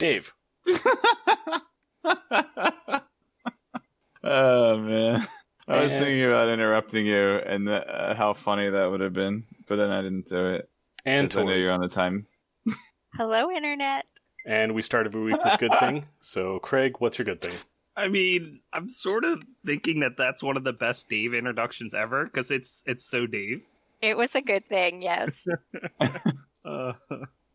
Dave, Oh man, I was And- thinking about interrupting you and the, uh, how funny that would have been, but then I didn't do it. And I know you're on the time. Hello, Internet. And we start every week with good thing. So, Craig, what's your good thing? I mean, I'm sort of thinking that that's one of the best Dave introductions ever because it's it's so Dave. It was a good thing, yes. Uh,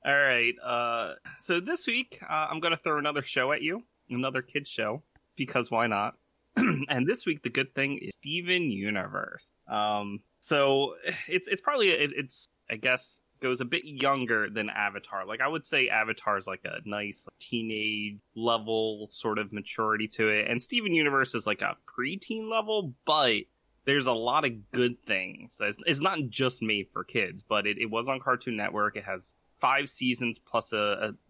all right. Uh, so this week uh, I'm gonna throw another show at you, another kid show, because why not? and this week the good thing is Steven Universe. Um, so it's it's probably it, it's I guess goes a bit younger than Avatar. Like I would say Avatar is like a nice teenage level sort of maturity to it, and Steven Universe is like a preteen level, but there's a lot of good things. It's, it's not just made for kids, but it, it was on Cartoon Network. It has five seasons plus a,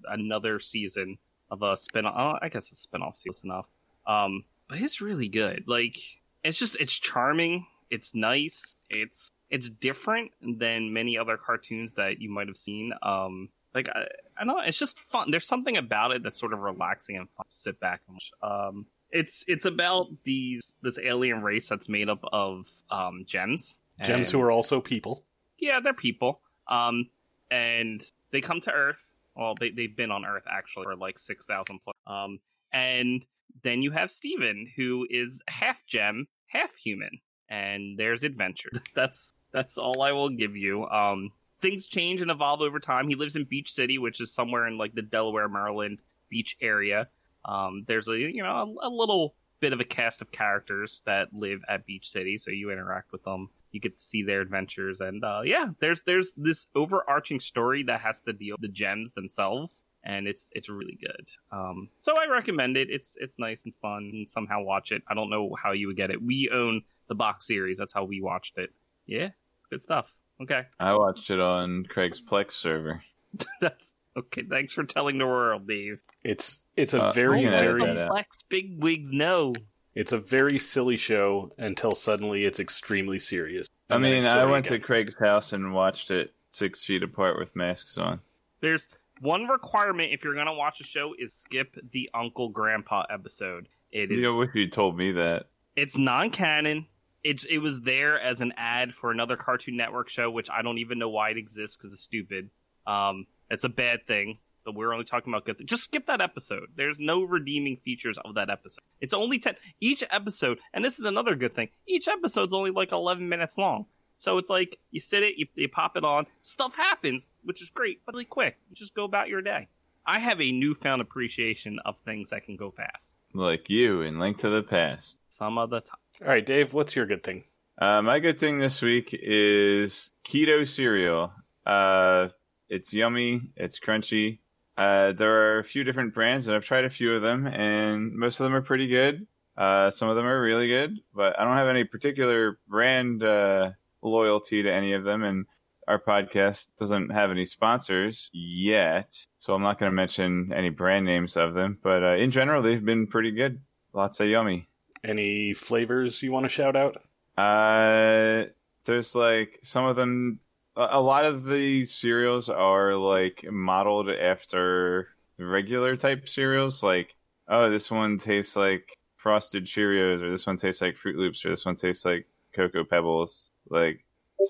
a another season of a spin. off I guess a spin off season enough. Um, but it's really good. Like it's just it's charming. It's nice. It's it's different than many other cartoons that you might have seen. Um, like I, I don't know, it's just fun. There's something about it that's sort of relaxing and fun. Sit back and watch. Um, it's it's about these this alien race that's made up of um gems. Gems who are also people. yeah, they're people. Um, and they come to Earth. Well, they they've been on Earth actually for like six thousand plus. Um, and then you have Steven, who is half gem, half human, and there's adventure. That's that's all I will give you. Um, things change and evolve over time. He lives in Beach City, which is somewhere in like the Delaware, Maryland beach area. Um, there's a you know a, a little bit of a cast of characters that live at Beach City, so you interact with them. You get to see their adventures, and uh, yeah, there's there's this overarching story that has to deal with the gems themselves, and it's it's really good. Um, so I recommend it. It's it's nice and fun, and somehow watch it. I don't know how you would get it. We own the box series. That's how we watched it. Yeah, good stuff. Okay, I watched it on Craig's Plex server. that's okay. Thanks for telling the world, Dave. It's it's a Uh, very we can edit very that. Complex big wigs, no. It's a very silly show until suddenly it's extremely serious. I mean, I went again. to Craig's house and watched it six feet apart with masks on. There's one requirement if you're gonna watch a show is skip the Uncle Grandpa episode. It is You know, wish you told me that. it's non-canon. It's it was there as an ad for another Cartoon Network show, which I don't even know why it exists because it's stupid. Um, it's a bad thing. But we're only talking about good. Things. Just skip that episode. There's no redeeming features of that episode. It's only ten each episode, and this is another good thing. Each episode's only like 11 minutes long, so it's like you sit it, you, you pop it on, stuff happens, which is great, but really quick. You just go about your day. I have a newfound appreciation of things that can go fast. Like you in Link to the Past. Some of the time. All right, Dave, what's your good thing? Uh, my good thing this week is keto cereal. Uh, it's yummy. It's crunchy. Uh, there are a few different brands, and I've tried a few of them, and most of them are pretty good. Uh, some of them are really good, but I don't have any particular brand uh, loyalty to any of them, and our podcast doesn't have any sponsors yet, so I'm not going to mention any brand names of them. But uh, in general, they've been pretty good. Lots of yummy. Any flavors you want to shout out? Uh, there's like some of them. A lot of these cereals are like modeled after regular type cereals. Like, oh, this one tastes like Frosted Cheerios, or this one tastes like Froot Loops, or this one tastes like Cocoa Pebbles. Like,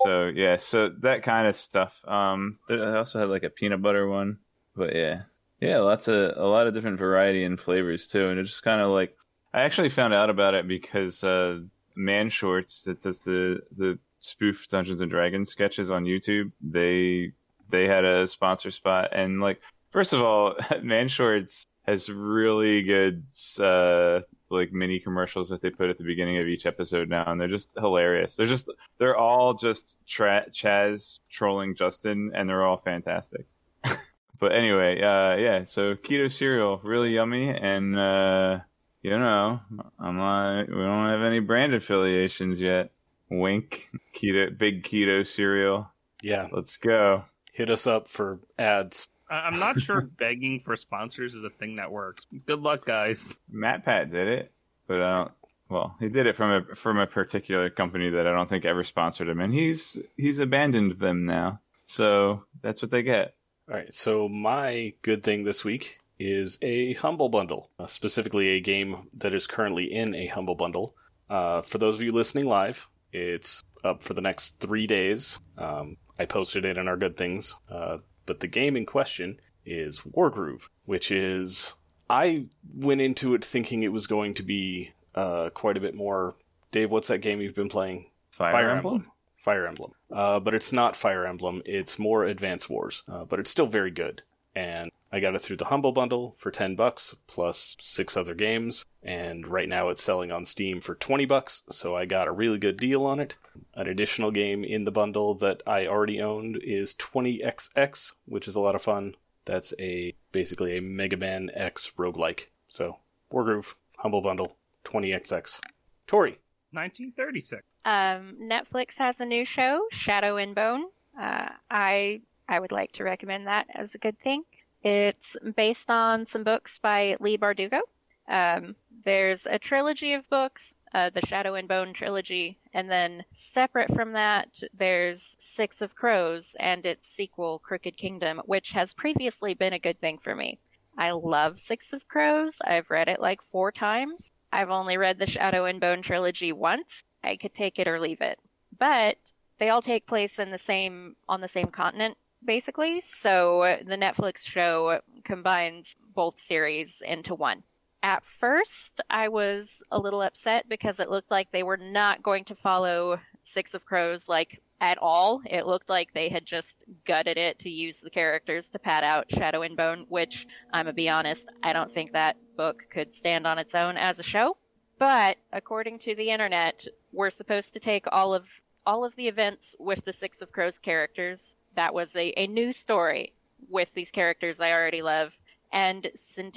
so yeah, so that kind of stuff. Um, I also had like a peanut butter one, but yeah, yeah, lots of a lot of different variety and flavors too, and it's just kind of like I actually found out about it because uh, Man Shorts that does the the spoof Dungeons and Dragons sketches on YouTube. They they had a sponsor spot, and like first of all, Man Shorts has really good uh, like mini commercials that they put at the beginning of each episode now, and they're just hilarious. They're just they're all just tra- Chaz trolling Justin, and they're all fantastic. But anyway, uh, yeah. So keto cereal, really yummy, and uh, you know, I'm not. We don't have any brand affiliations yet. Wink. Keto, big keto cereal. Yeah, Let's go. hit us up for ads. I- I'm not sure begging for sponsors is a thing that works. Good luck, guys. Matt Pat did it, but I don't. Well, he did it from a from a particular company that I don't think ever sponsored him, and he's he's abandoned them now. So that's what they get. All right, so my good thing this week is a Humble Bundle, uh, specifically a game that is currently in a Humble Bundle. Uh, for those of you listening live, it's up for the next three days. Um, I posted it in our good things, uh, but the game in question is Wargroove, which is. I went into it thinking it was going to be uh, quite a bit more. Dave, what's that game you've been playing? Fire, Emblem. Fire Emblem. Uh, but it's not Fire Emblem. It's more Advance Wars. Uh, but it's still very good. And I got it through the Humble Bundle for ten bucks plus six other games. And right now it's selling on Steam for twenty bucks. So I got a really good deal on it. An additional game in the bundle that I already owned is 20XX, which is a lot of fun. That's a basically a Mega Man X roguelike. So Wargroove Humble Bundle 20XX. Tori. 1936. Um, Netflix has a new show, Shadow and Bone. Uh, I I would like to recommend that as a good thing. It's based on some books by Leigh Bardugo. Um, there's a trilogy of books, uh, the Shadow and Bone trilogy, and then separate from that, there's Six of Crows and its sequel, Crooked Kingdom, which has previously been a good thing for me. I love Six of Crows. I've read it like four times. I've only read the Shadow and Bone trilogy once. I could take it or leave it. But they all take place in the same on the same continent basically. So the Netflix show combines both series into one. At first, I was a little upset because it looked like they were not going to follow Six of Crows like at all. It looked like they had just gutted it to use the characters to pad out Shadow and Bone, which I'm gonna be honest, I don't think that book could stand on its own as a show. But according to the internet, we're supposed to take all of all of the events with the Six of Crows characters. That was a, a new story with these characters I already love. And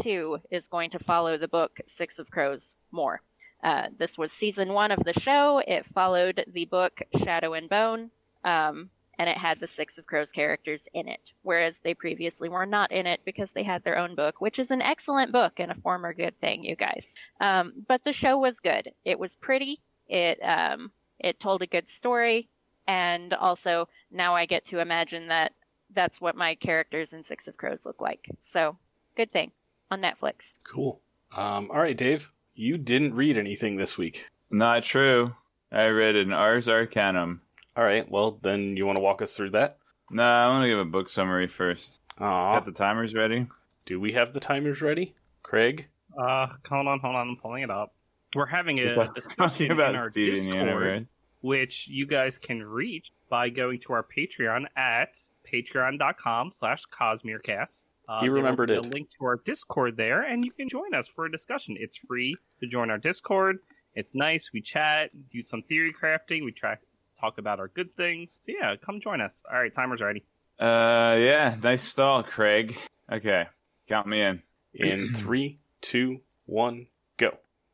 two is going to follow the book Six of Crows more. Uh, this was season one of the show. It followed the book Shadow and Bone, um, and it had the Six of Crows characters in it, whereas they previously were not in it because they had their own book, which is an excellent book and a former good thing, you guys. Um, but the show was good. It was pretty. It um, it told a good story, and also now I get to imagine that that's what my characters in Six of Crows look like. So good thing on Netflix. Cool. Um, all right, Dave. You didn't read anything this week. Not true. I read an Ars Arcanum. All right. Well, then you want to walk us through that? Nah, I want to give a book summary first. Aw. Got the timers ready? Do we have the timers ready? Craig? Uh, hold on, hold on. I'm pulling it up. We're having a Talking discussion in our Steven Discord, Universe. Which you guys can reach by going to our Patreon at patreon.com slash cosmerecast. Uh, He there will remembered be it. A link to our Discord there, and you can join us for a discussion. It's free to join our Discord. It's nice. We chat, do some theory crafting. We try talk about our good things. So yeah, come join us. All right, timer's ready. Uh, yeah, nice stall, Craig. Okay, count me in. In three, two, one, go.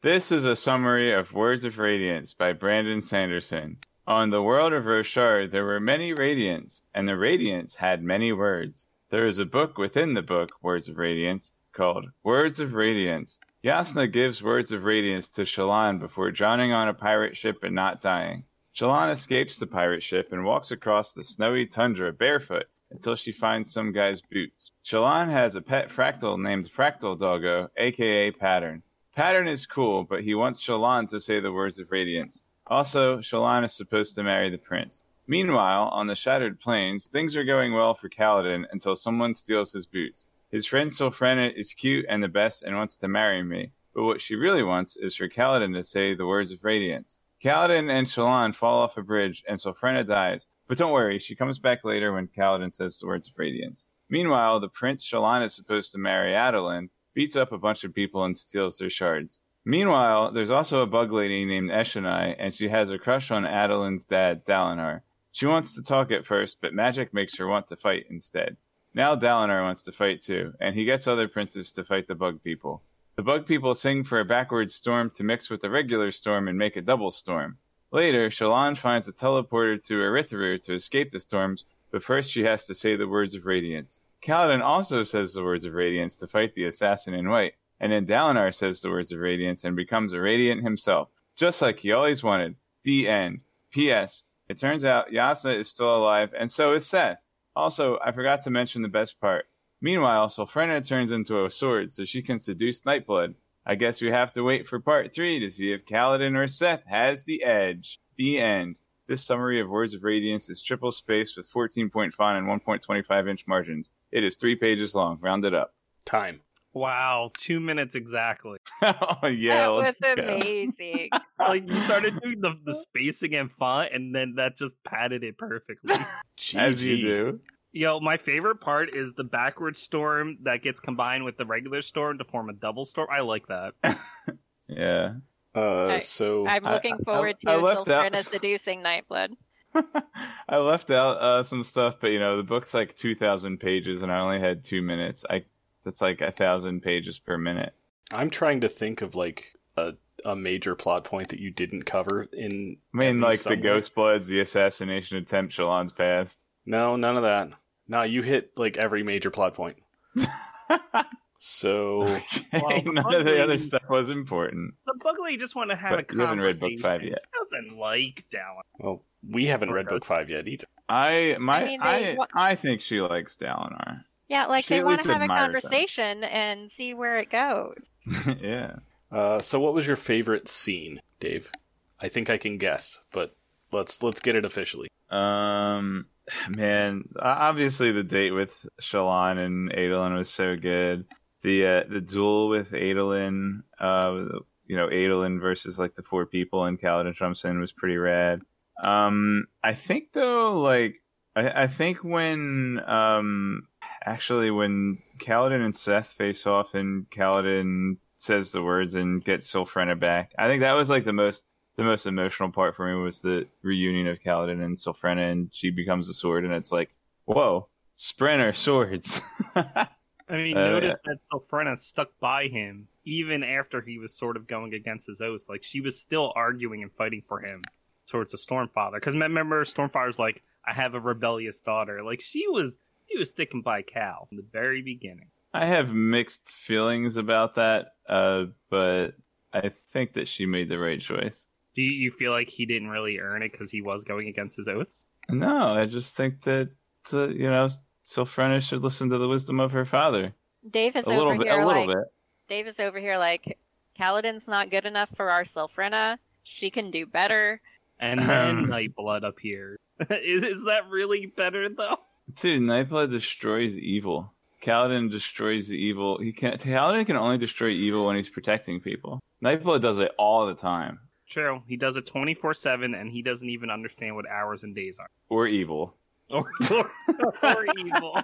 This is a summary of Words of Radiance by Brandon Sanderson. On the world of Roshar, there were many radiants, and the radiants had many words. There is a book within the book, Words of Radiance, called Words of Radiance. Yasna gives Words of Radiance to Shallan before drowning on a pirate ship and not dying. Shallan escapes the pirate ship and walks across the snowy tundra barefoot until she finds some guy's boots. Shallan has a pet fractal named Fractal Doggo, aka Pattern. Pattern is cool, but he wants Shallan to say the words of radiance. Also, Shallan is supposed to marry the prince. Meanwhile, on the Shattered Plains, things are going well for Kaladin until someone steals his boots. His friend Sylphrena is cute and the best and wants to marry me, but what she really wants is for Kaladin to say the words of radiance. Kaladin and Shallan fall off a bridge and Sylphrena dies, but don't worry, she comes back later when Kaladin says the words of radiance. Meanwhile, the prince Shallan is supposed to marry Adolin beats up a bunch of people and steals their shards. Meanwhile, there's also a bug lady named Eshonai, and she has a crush on Adolin's dad, Dalinar. She wants to talk at first, but magic makes her want to fight instead. Now Dalinar wants to fight too, and he gets other princes to fight the bug people. The bug people sing for a backward storm to mix with the regular storm and make a double storm. Later, Shallan finds a teleporter to Urithiru to escape the storms, but first she has to say the words of radiance. Kaladin also says the words of radiance to fight the assassin in white, and then Dalinar says the words of radiance and becomes a radiant himself, just like he always wanted. The end. P.S. It turns out Yasa is still alive, and so is Szeth. Also, I forgot to mention the best part. Meanwhile, Sylphrena turns into a sword so she can seduce Nightblood. I guess we have to wait for part three to see if Kaladin or Szeth has the edge. The end. This summary of Words of Radiance is triple spaced with 14 point font and 1.25 inch margins. It is three pages long, rounded up. Time. Wow, two minutes exactly. oh yeah, that was amazing. Like you started doing the, the spacing and font, and then that just padded it perfectly. As you do. Yo, my favorite part is the backward storm that gets combined with the regular storm to form a double storm. I like that. Yeah. Uh, I- so I'm looking I- forward I to left out- Sylphrena seducing Nightblood. I left out uh, some stuff, but you know the book's like two thousand pages, and I only had two minutes. I that's like a thousand pages per minute. I'm trying to think of like a a major plot point that you didn't cover in. I mean, like least the somewhere. Ghost Bloods, the assassination attempt, Shallan's past. No, none of that. No, you hit like every major plot point. So Okay, Well, none of the other stuff was important. The Bugly just want to have But a you haven't read conversation. book five yet. He doesn't like Dallin. well, we haven't read book five yet either. I my I mean, I they wa- I think she likes Dalinar. Yeah, like She they want to have a admires them. conversation and see where it goes. yeah. Uh, so what was your favorite scene, Dave? I think I can guess, but let's let's get it officially. Um, man, obviously the date with Shallan and Adolin was so good. The uh, the duel with Adolin, uh, you know, Adolin versus like the four people and Kaladin jumps in was pretty rad. Um, I think though, like, I, I think when um, actually when Kaladin and Szeth face off and Kaladin says the words and gets Sylphrena back, I think that was like the most the most emotional part for me was the reunion of Kaladin and Sylphrena, and she becomes a sword, and it's like, whoa, Spren swords. I mean, Uh, notice that Sylphrena stuck by him even after he was sort of going against his oath. Like she was still arguing and fighting for him towards the Stormfather. Because remember, Stormfather's like, "I have a rebellious daughter." Like she was, she was sticking by Kal from the very beginning. I have mixed feelings about that, uh, but I think that she made the right choice. Do you, you feel like he didn't really earn it because he was going against his oaths? No, I just think that uh, you know Sylphrena should listen to the wisdom of her father Dave is a over little bit. here A little like bit. Dave is over here like Kaladin's not good enough for our Sylphrena. She can do better. And then um, Nightblood appeared. is, is that really better though? Dude, Nightblood destroys evil. Kaladin destroys the evil. He can't. Kaladin can only destroy evil when he's protecting people. Nightblood does it all the time. True, he does it twenty four seven, and he doesn't even understand what hours and days are. Or evil. Or, or, or evil.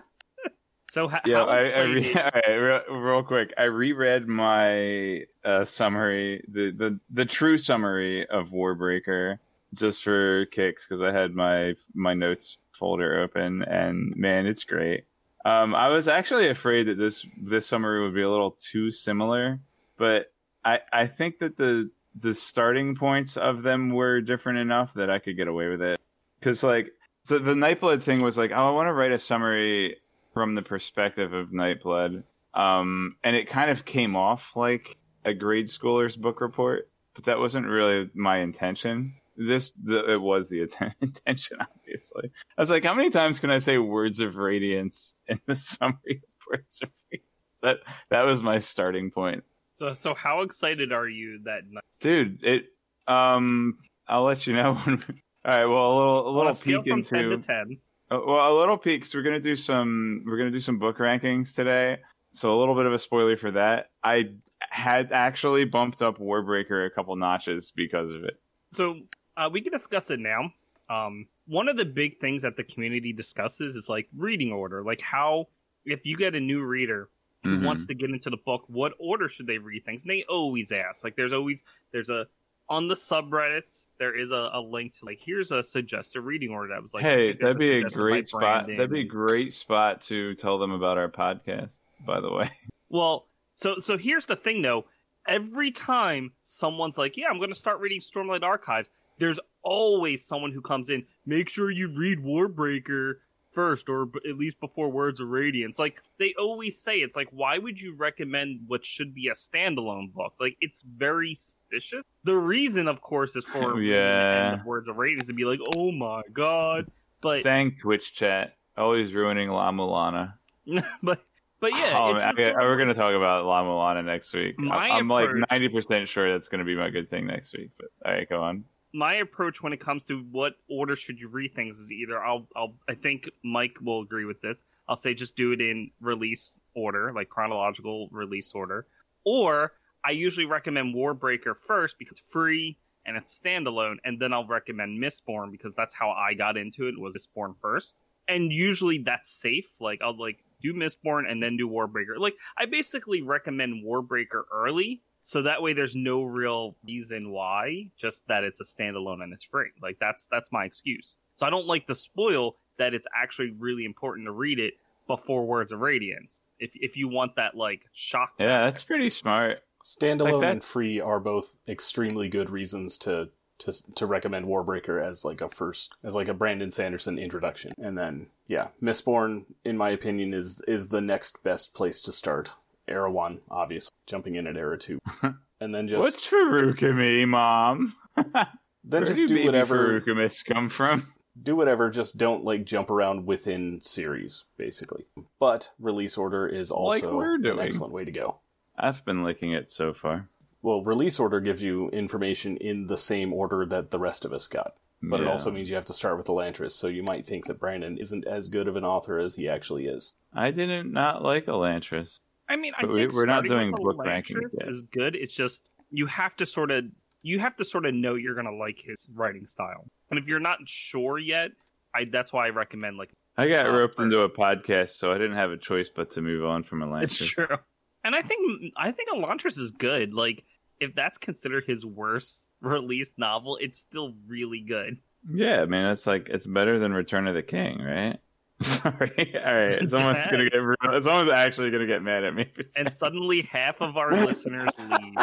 So ho- Yeah, I, I re- all right, real, real quick. I reread my uh, summary, the, the the true summary of Warbreaker, just for kicks because I had my my notes folder open, and man, it's great. Um, I was actually afraid that this this summary would be a little too similar, but I I think that the the starting points of them were different enough that I could get away with it. Because like, so the Nightblood thing was like, oh, I want to write a summary from the perspective of Nightblood. Um, and it kind of came off like a grade schooler's book report, but that wasn't really my intention. This, the, it was the atten- intention, obviously. I was like, how many times can I say words of radiance in the summary of words of radiance? That, that was my starting point. So, so how excited are you that night? Dude, it, um, I'll let you know when, all right. Well, a little, a little peek from into, ten to ten. Uh, well, a little peek. Cause we're gonna do some. We're gonna do some book rankings today. So a little bit of a spoiler for that. I had actually bumped up Warbreaker a couple notches because of it. So uh, we can discuss it now. Um, one of the big things that the community discusses is like reading order, like how if you get a new reader who Mhm. wants to get into the book, what order should they read things? And they always ask. Like there's always there's a on the subreddits, there is a, a link to like here's a suggested reading order that was like hey, that'd be a great spot. That'd be a great spot to tell them about our podcast. By the way, Well, so so here's the thing though. Every time someone's like, "Yeah, I'm going to start reading Stormlight Archives," there's always someone who comes in. Make sure you read Warbreaker first, or b- at least before Words of Radiance. Like they always say, it's like, why would you recommend what should be a standalone book? Like it's very suspicious. The reason, of course, is for Yeah. end of Words of Radiance to be like, "Oh my god!" But thank Twitch chat. Always ruining La Mulana. but but yeah, oh, man, I- sort we're gonna talk about La Mulana next week. I'm- I'm like ninety percent sure that's gonna be my good thing next week. But all right, go on. My approach when it comes to what order should you read things is either I'll I'll I think Mike will agree with this. I'll say just do it in release order, like chronological release order. Or I usually recommend Warbreaker first because it's free and it's standalone, and then I'll recommend Mistborn because that's how I got into it was Mistborn first. And usually that's safe. Like I'll like do Mistborn and then do Warbreaker. Like I basically recommend Warbreaker early so that way there's no real reason why just that it's a standalone and it's free like that's that's my excuse so i don't like to spoil that it's actually really important to read it before words of radiance if if you want that like shock Yeah, that's pretty smart. Standalone Like that- and free are both extremely good reasons to to to recommend Warbreaker as like a first as like a Brandon Sanderson introduction. And then yeah, Mistborn in my opinion is is the next best place to start. Era 1, obviously, jumping in at Era 2. and then just What's Faruka me, mom? then Where just do do whatever Faruka myths come from? do whatever, just don't like jump around within series basically. But release order is Like also we're doing. an excellent way to go. I've been licking it so far. Well, release order gives you information in the same order that the rest of us got. But it also means you have to start with Elantris, so you might think that Brandon isn't as good of an author as he actually is. I didn't not like Elantris. I mean i we- think we're not doing book yet. is good it's just you have to sort of you have to sort of know you're gonna like his writing style and if you're not sure yet i that's why i recommend like I got Uh, roped into a podcast, so I didn't have a choice but to move on from It's Elantris. true. And I think I think Elantris is good. Like if that's considered his worst released novel, it's still really good. Yeah, I mean, it's like it's better than Return of the King, right? Sorry. All right, someone's gonna get real- someone's actually gonna get mad at me. For saying- And suddenly half of our listeners leave.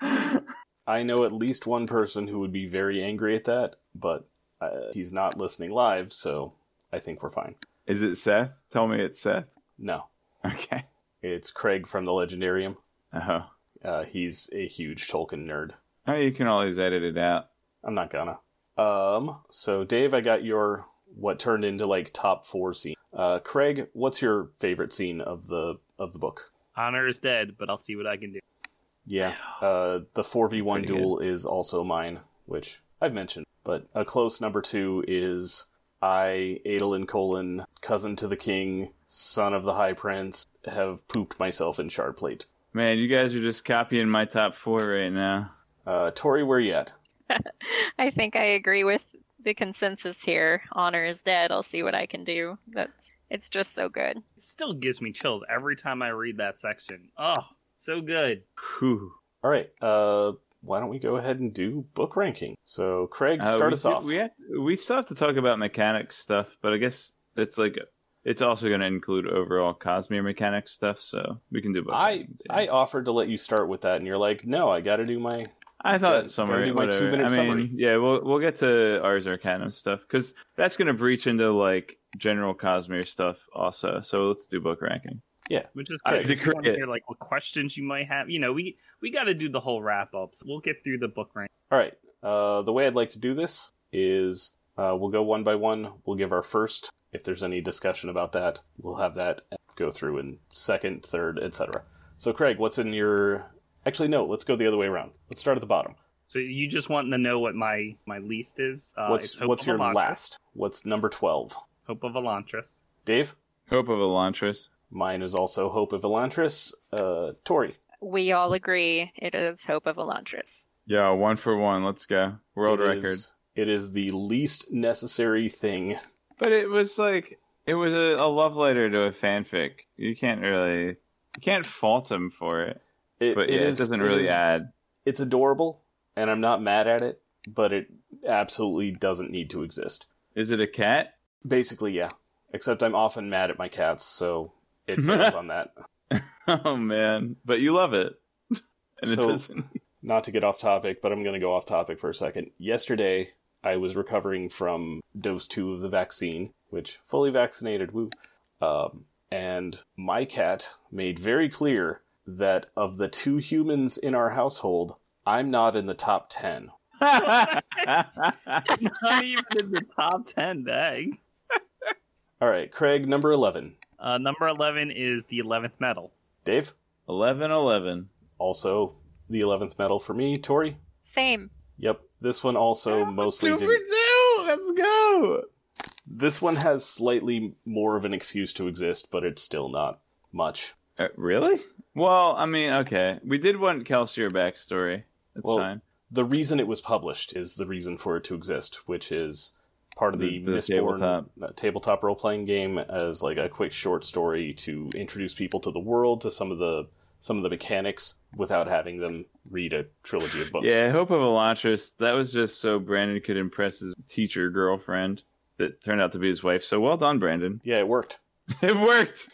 I know at least one person who would be very angry at that, but uh, he's not listening live, so I think we're fine. Is it Seth? Tell me it's Seth. No, Okay. it's Craig from the Legendarium. Oh, Uh, he's a huge Tolkien nerd. oh, you can always edit it out. I'm not gonna. Um, so Dave, I got your what turned into like top four scene. Uh, Craig, what's your favorite scene of the of the book? Honor is dead, but I'll see what I can do. Yeah, uh, the four v one Pretty duel is also mine, which I've mentioned. But a close number two is I, Adolin Kholin, cousin to the king, son of the High Prince, have pooped myself in shard plate. Man, you guys are just copying my top four right now. Uh, Tori, where you at? I think I agree with the consensus here. Honor is dead. I'll see what I can do. That's it's just so good. It still gives me chills every time I read that section. Oh, so good. Whew. All right. Uh, why don't we go ahead and do book ranking? So, Craig, Uh, start we us do- off. We have we still have to talk about mechanics stuff, but I guess it's like it's also going to include overall Cosmere mechanics stuff, so we can do both. I rankings, yeah. I offered to let you start with that, and you're like, no, I got to do my. I thought gotta summary. do my whatever. two-minute I mean, summary. yeah, we'll we'll get to Ars Arcanum stuff because that's going to breach into like general Cosmere stuff also. So let's do book ranking. Yeah, which is I good. 'cause decree want to it. hear like what questions you might have. You know, we we got to do the whole wrap up. So we'll get through the book rank. All right. Uh, the way I'd like to do this is uh, we'll go one by one. We'll give our first. If there's any discussion about that, we'll have that go through in second, third, etc. So, Craig, what's in your? Actually, no. Let's go the other way around. Let's start at the bottom. So you just want to know what my my least is? Uh, what's it's Hope what's of your Elantris. last? What's number twelve? Hope of Elantris. Dave. Hope of Elantris. Mine is also Hope of Elantris. Uh, Tori. We all agree it is Hope of Elantris. Yeah, one for one. Let's go. World It record. is- it is the least necessary thing. But it was like it was a, a love letter to a fanfic. You can't really you can't fault him for it. It, But yeah, it, is- doesn't really is- add. It's adorable. and I'm not mad at it, but it absolutely doesn't need to exist. Is it a cat? Basically, yeah. Except I'm often mad at my cats, so it fails on that. Oh man, but you love it, and it So- doesn't. Not to get off topic, but I'm going to go off topic for a second. Yesterday, I was recovering from dose two of the vaccine, which fully vaccinated, woo. Um, and my cat made very clear that of the two humans in our household, I'm not in the top 10. Not even in the top ten, dang. All right, Craig, number 11. Uh, number eleven is the Eleventh Metal. Dave, Eleven, eleven. also the 11th Metal for me. Tori, Same. yep, this one also mostly Two for didn't. two. Let's go. This one has slightly more of an excuse to exist, but it's still not much. Uh, really? Well, I mean, okay. We did want Kelsier backstory. That's Well, fine. the reason it was published is the reason for it to exist, which is part of the, The- the Mistborn tabletop. uh, tabletop role playing game as like a quick short story to introduce people to the world, to some of the some of the mechanics, without having them read a trilogy of books. Yeah, Hope of Elantris. That was just so Brandon could impress his teacher girlfriend that turned out to be his wife. So well done, Brandon. yeah, it worked. it worked.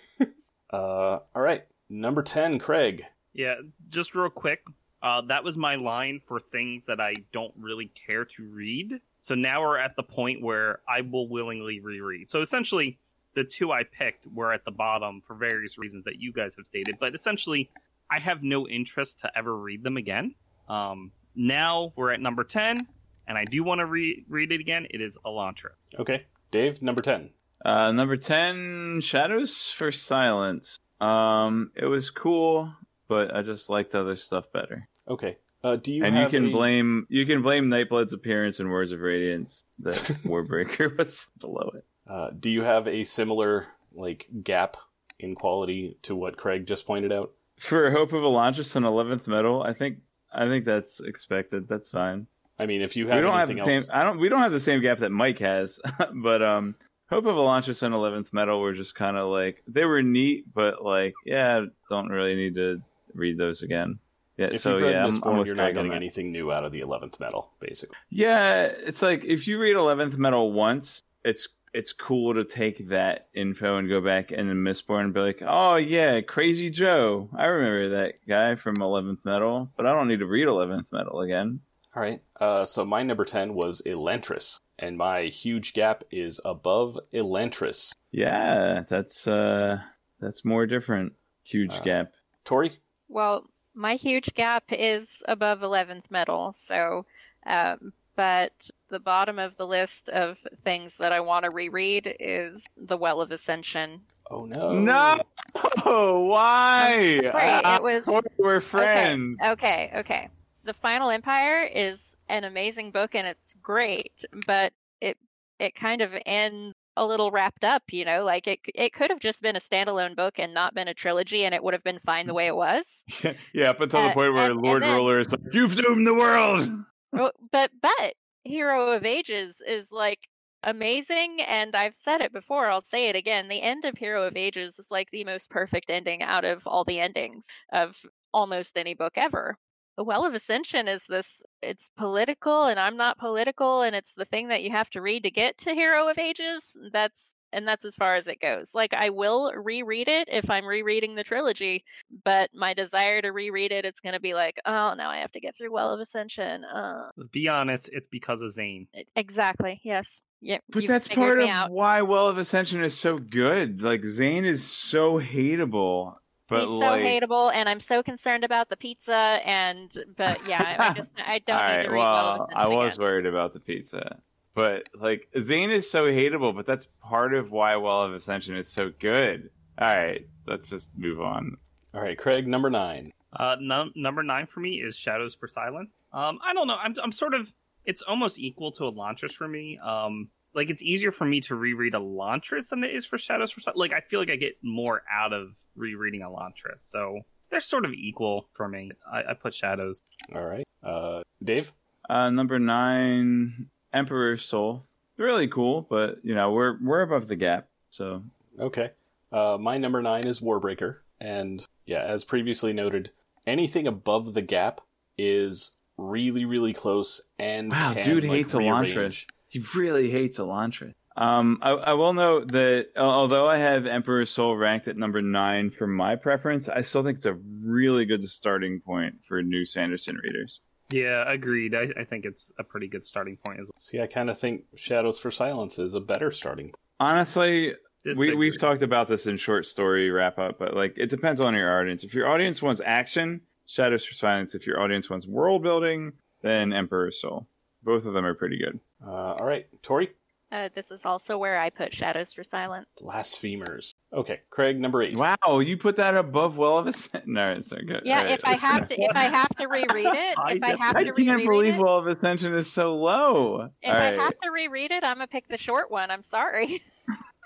Uh, all right, number ten, Craig. Yeah, just real quick. Uh, that was my line for things that I don't really care to read. So now we're at the point where I will willingly reread. So essentially, the two I picked were at the bottom for various reasons that you guys have stated. But essentially, I have no interest to ever read them again. Um, now we're at number 10, and I do want to re- read it again. It is Elantris. Okay, Dave, number ten. Uh, number ten, Shadows for Silence. Um, it was cool, but I just liked other stuff better. Okay, uh, do you and you can a- blame you can blame Nightblood's appearance in Words of Radiance that Warbreaker was below it. Uh, do you have a similar like gap in quality to what Craig just pointed out? For Hope of Elantris and Eleventh Metal, I think I think that's expected. That's fine. I mean, if you have we don't have the else, same. I don't. We don't have the same gap that Mike has, but um, Hope of Elantris and Eleventh Metal were just kind of like they were neat, but like yeah, don't really need to read those again. Yeah, if so yeah, I'm, I'm you're not getting anything new out of the eleventh Metal, basically. Yeah, it's like if you read Eleventh Metal once, it's it's cool to take that info and go back and then Mistborn and be like, oh yeah, Crazy Joe, I remember that guy from Eleventh Metal, but I don't need to read Eleventh Metal again. All right. Uh, so my number ten was Elantris, and my huge gap is above Elantris. Yeah, that's uh, that's more different. Huge Uh, gap. Tori, Well, my huge gap is above 11th Metal, so, um, but the bottom of the list of things that I want to reread is The Well of Ascension. oh no, No, why? Right, Ah, it was- we're friends. Okay, okay. The Final Empire is an amazing book and it's great, but it it kind of ends a little wrapped up, you know, like it it could have just been a standalone book and not been a trilogy and it would have been fine the way it was. yeah, up until the Uh, point where and- and Lord then- Ruler is like, "You've doomed the world." But but Hero of Ages is like amazing and I've said it before, I'll say it again. The end of Hero of Ages is like the most perfect ending out of all the endings of almost any book ever. The Well of Ascension is this it's political and I'm not political and it's the thing that you have to read to get to Hero of Ages. That's and that's as far as it goes. Like I will reread it if I'm rereading the trilogy, but my desire to reread it, it's going to be like, oh, now I have to get through Well of Ascension. Uh, Be honest, it's because of Zane. exactly. Yes. Yeah. But that's part of out. why Well of Ascension is so good. Like Zane is so hateable, but He's so hateable, and I'm so concerned about the pizza. And but yeah, I, I just I don't all need right, to read Well of well, I was again. worried about the pizza, but like Zane is so hateable, but that's part of why Well of Ascension is so good. All right, let's just move on. All right, Craig, number nine. Uh, num- number nine for me is Shadows for Silence. Um, I don't know. I'm, I'm sort of. It's almost equal to Elantris for me. Um, like it's easier for me to reread Elantris than it is for Shadows for Silence. Like I feel like I get more out of rereading Elantris, so they're sort of equal for me. I, I put Shadows. All right, uh, Dave. Uh, number nine, Emperor's Soul. Really cool, but you know we're we're above the gap, so Okay. Uh, my number nine is Warbreaker, and yeah, as previously noted, anything above the gap is really, really close and Wow, can, dude like, hates rearrange. Elantris. He really hates Elantris. Um, I, I will note that although I have Emperor's Soul ranked at number nine for my preference, I still think it's a really good starting point for new Sanderson readers. Yeah, agreed. I, I think it's a pretty good starting point as well. See, I kind of think Shadows for Silence is a better starting. point. Honestly, we, we've talked about this in short story wrap up, but like it depends on your audience. If your audience wants action, Shadows for Silence. If your audience wants world building, then Emperor's Soul. Both of them are pretty good. Uh, all right, Tori, Uh, this is also where I put Shadows for Silence. Blasphemers. Okay, Craig, number eight. Wow, you put that above Well of Ascension. No, it's not good. Yeah, All right. if I have to, if I have to reread it, if I have I to can't reread believe it, Well of Ascension is so low. if All I right. have to reread it, I'm gonna pick the short one. I'm sorry.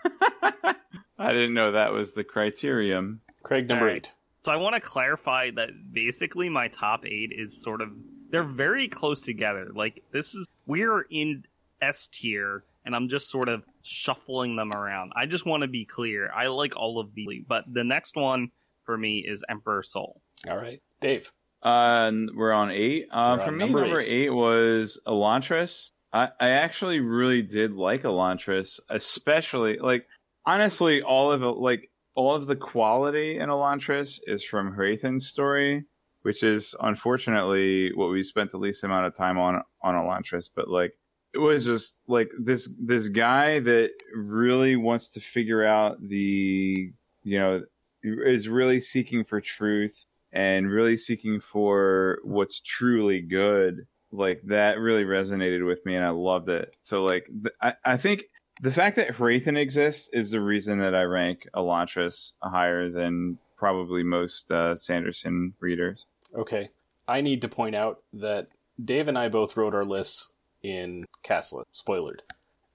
I didn't know that was the criterion. Craig, number All right. eight. So I want to clarify that basically my top eight is sort of they're very close together. Like this is we're in S tier, and I'm just sort of shuffling them around. I just want to be clear. I like all of these, but the next one for me is Emperor Soul. All right, Dave. Uh, we're on eight. Uh, We're for on me, number number eight. eight. was Elantris. I, I actually really did like Elantris, especially like honestly, all of it, like all of the quality in Elantris is from Hrathen's story, which is unfortunately what we spent the least amount of time on on Elantris. But like, it was just like this this guy that really wants to figure out the you know is really seeking for truth and really seeking for what's truly good like that really resonated with me and i loved it so like th- I, I think the fact that Hrathen exists is the reason that i rank elantris higher than probably most uh, sanderson readers Okay, I need to point out that Dave and I both wrote our lists in Castlet, spoilered.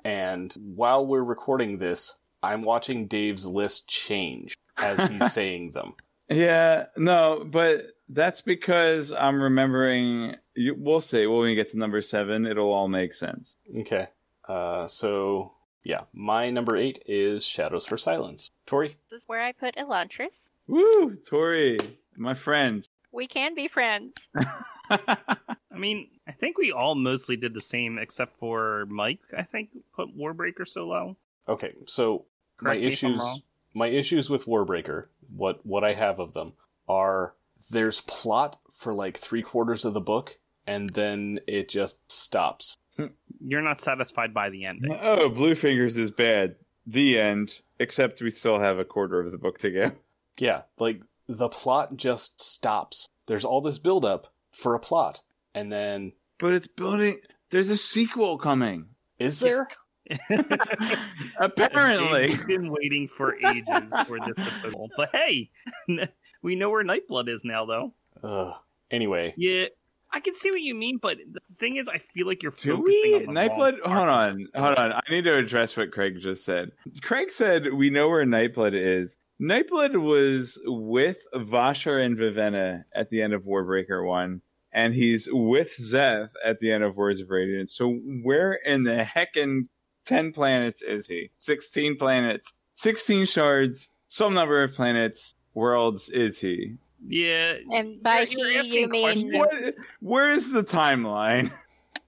And while we're recording this, I'm watching Dave's list change as he's saying them. yeah no but that's because i'm remembering you, we'll see when we get to number seven it'll all make sense Okay, uh, so yeah, my number eight is Shadows for Silence. Tori, This is where I put Elantris. woo tori my friend We can be friends. I mean, I think we all mostly did the same, except for Mike. I think put Warbreaker so low. okay, so my Correct me issues my issues with Warbreaker, what what I have of them are there's plot for like three quarters of the book, and then it just stops. Hmm. You're not satisfied by the ending. Oh, Blue Fingers is bad. The end. Except we still have a quarter of the book to go. Yeah, like the plot just stops. There's all this build up for a plot, and then But it's building. There's a sequel coming. is there? Apparently. We've been waiting for ages for this approval. But hey, we know where Nightblood is now, though. Ugh. Anyway, Yeah, I can see what you mean, but the thing is, I feel like you're Do focusing we? on the Nightblood. wrong Hold on. Hold on. I need to address what Craig just said. Craig said we know where Nightblood is. Nightblood was with Vasher and Vivenna at the end of Warbreaker 1, and he's with Szeth at the end of Words of Radiance. So where in the heckin' 10 planets is he? 16 planets, 16 shards, some number of planets, worlds is he? Yeah, And by You're- you're he, asking you mean. What, where is the timeline?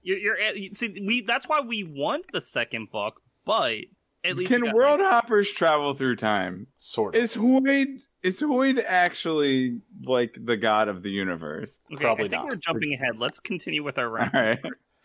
you're, you're at- see we. That's why we want the second book, but at least Can world Night- hoppers travel through time? sort of. Is Hoid is Hoid actually like the god of the universe? Okay, Probably I think not. we're jumping ahead. Let's continue with our round. right.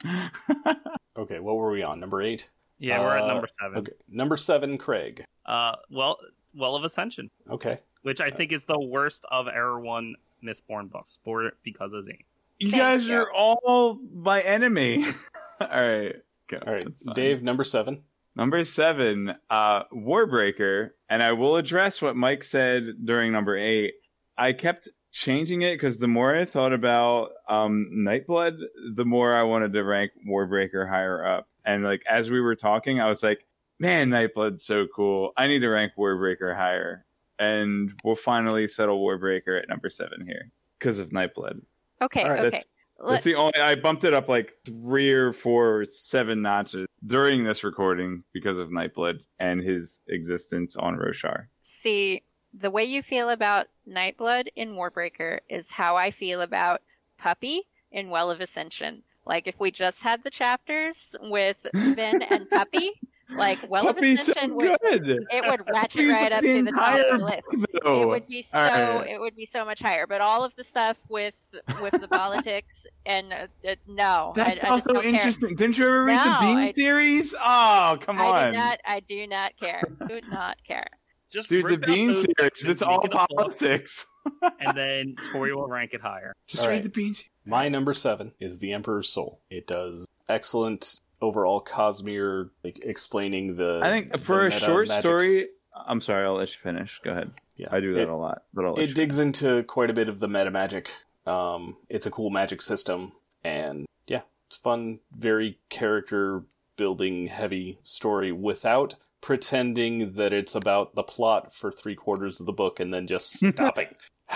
Okay, what were we on? Number eight. Yeah, we're at Uh, number seven. Okay, number seven, Craig. Uh, well, well of Ascension, Okay, which I think is the worst of Era One Mistborn books for because of Zane. you guys are all my enemy. all right. Go. all right, That's fine. Dave. Number seven. Number seven, uh, Warbreaker, and I will address what Mike said during number eight. I kept changing it because the more I thought about um, Nightblood, the more I wanted to rank Warbreaker higher up. And like as we were talking, I was like, "Man, Nightblood's so cool. I need to rank Warbreaker higher." And we'll finally settle Warbreaker at number seven here because of Nightblood. okay, All right, okay. that's- That's the only. I bumped it up like three or four, or seven notches during this recording because of Nightblood and his existence on Roshar. See, the way you feel about Nightblood in Warbreaker is how I feel about Puppy in Well of Ascension. Like if we just had the chapters with Vin and Puppy, like Well Puppy's of so would it would ratchet Puppy's right up to the top of the list. book, It would be so Alright. it would be so much higher. But all of the stuff with with the politics and uh, uh, no, I, That's I just also don't care. interesting. Didn't you ever read No, the Bean I- series? Oh, come I on. do not. I do not care. Do not care. Just Dude, the Bean those series. It's all it a politics. and then Tori will rank it higher. Just All read right. the Bean series. My number seven is The Emperor's Soul. It does excellent overall Cosmere, like explaining the. I think for a short magic. story, I'm sorry, I'll let you finish. Go ahead. Yeah, I do that It, a lot, but I'll let it digs into quite a bit of the meta magic. Um, it's a cool magic system, and yeah, it's fun. Very character building heavy story without pretending that it's about the plot for three quarters of the book and then just stopping.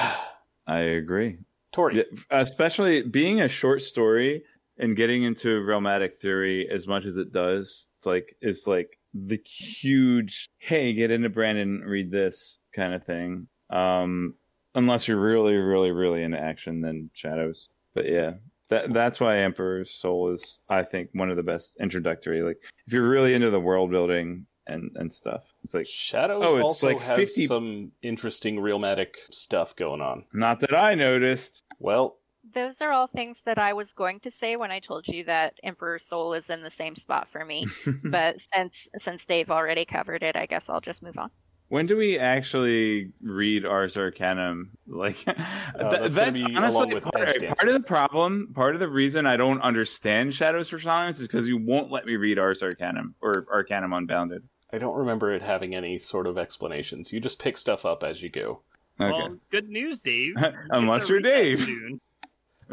I agree. Tori, especially being a short story and getting into realmatic theory as much as it does, it's like is like the huge hey, get into Brandon, read this kind of thing. Um, unless you're really, really, really into action, then Shadows. But yeah, that that's why Emperor's Soul is, I think, one of the best introductory. Like if you're really into the world building and and stuff, it's like Shadows Oh, it's also like has 50 some interesting realmatic stuff going on. not that I noticed. Well, Those are all things that I was going to say when I told you that Emperor's Soul is in the same spot for me. but since since they've already covered it, I guess I'll just move on. When do we actually read Ars Arcanum? Like, uh, th- that's gonna be along with part, part of the problem. Part of the reason I don't understand Shadows for Silence is because you won't let me read Ars Arcanum or Arcanum Unbounded. I don't remember it having any sort of explanations. You just pick stuff up as you go. Okay. Well, good news, Dave. Unless you're Dave. soon.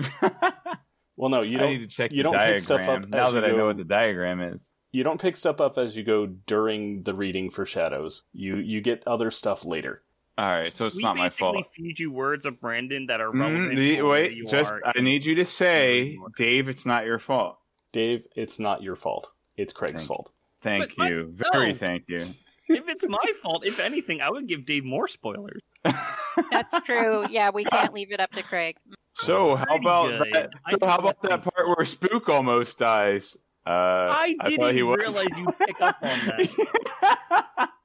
Well, no, you I need don't. to check you the don't pick stuff up now that I go. know what the diagram is. You don't pick stuff up as you go during the reading for Shadows. You you get other stuff later. All right, so it's we not my basically fault. feed you words of Brandon that are Mm, relevant. the- for wait, you just are. I need you to say, Dave, it's not your fault. Dave, it's not your fault. It's Craig's Thank fault. Thank But what? you, very No. thank you. if it's my fault, if anything, I would give Dave more spoilers. That's true. Yeah, we can't leave it up to Craig. So how about that? So how about that part where Spook almost dies? Uh, I didn't he was. realize you'd pick up on that.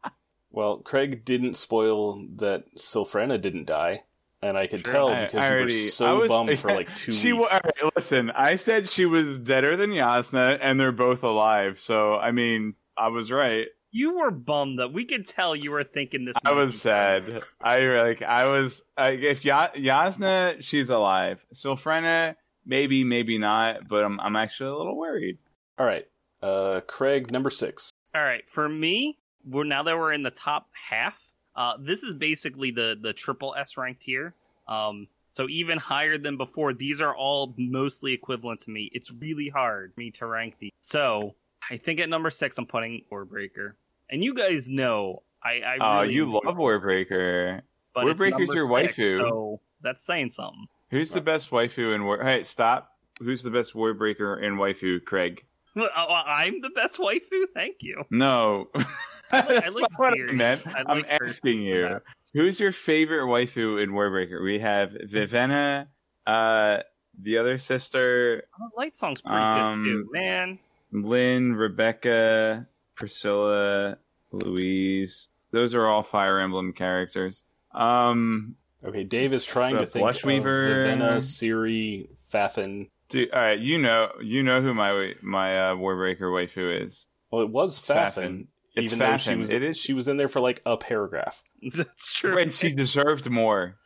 Well, Craig didn't spoil that Sylphrena didn't die, and I could Sure. tell because I you already- were so was- bummed for like two she, weeks. wa- all right, listen, I said she was deader than Jasnah, and they're both alive. So I mean, I was right. You were bummed that we could tell you were thinking this. I was sad. I like. I was. Like, if ya- Jasnah, she's alive. Sylphrena, maybe, maybe not. But I'm. I'm actually a little worried. All right, uh, Craig, number six. All right, for me, we're now that we're in the top half. Uh, this is basically the the triple S ranked tier. Um, so even higher than before. These are all mostly equivalent to me. It's really hard for me to rank these. So I think at number six, I'm putting Warbreaker. And you guys know I. I Oh, really you love Warbreaker. but Warbreaker's your six, waifu. So that's saying something. Who's the best waifu in War? Hey, stop. Who's the best Warbreaker in waifu? Craig. Oh, I'm the best waifu. Thank you. No. I like, I like what I meant. I am like asking you. Yeah. Who's your favorite waifu in Warbreaker? We have Vivenna, uh, the other sister, Oh, Lightsong's pretty Um, good too, man. Lynn, Rebecca, Priscilla, Louise. Those are all Fire Emblem characters. Um, Okay, Dave is trying to think Blushweaver. of Vivenna, Siri, Fafen. dude, all right, you know, you know who my my uh, Warbreaker waifu is. Well, it was It's Fafen. Fafen. It's even though she was, It is- She was in there for like a paragraph. That's true. And she deserved more.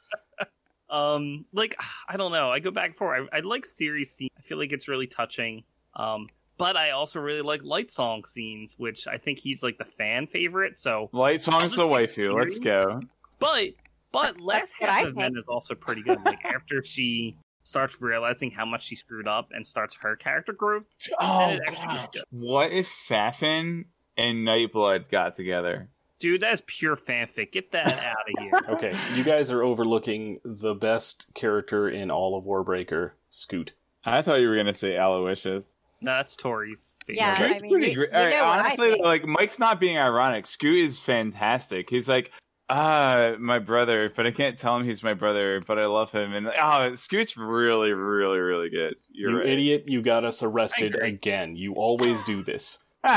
Um, like I don't know. I go back for I, I like series scene. I feel like it's really touching. Um, but I also really like Lightsong scenes, which I think he's like the fan favorite. So, Lightsong's the I'll waifu. Let's go. but but last what half I of Ven is also pretty good. Like after she starts realizing how much she screwed up and starts her character growth. Oh, it God. what if Fafen and Nightblood got together? Dude, that's pure fanfic. Get that out of here. Okay, you guys are overlooking the best character in all of Warbreaker, Scoot. I thought you were gonna say Aloysius. No, that's Tori's. favorite. Yeah, Scoot's I mean, pretty great. you All right, know honestly, like Mike's not being ironic. Scoot is fantastic. He's like, Ah, my brother, but I can't tell him he's my brother, but I love him. And oh, Scoot's really, really, really good. You're you right. idiot! You got us arrested again. You always do this.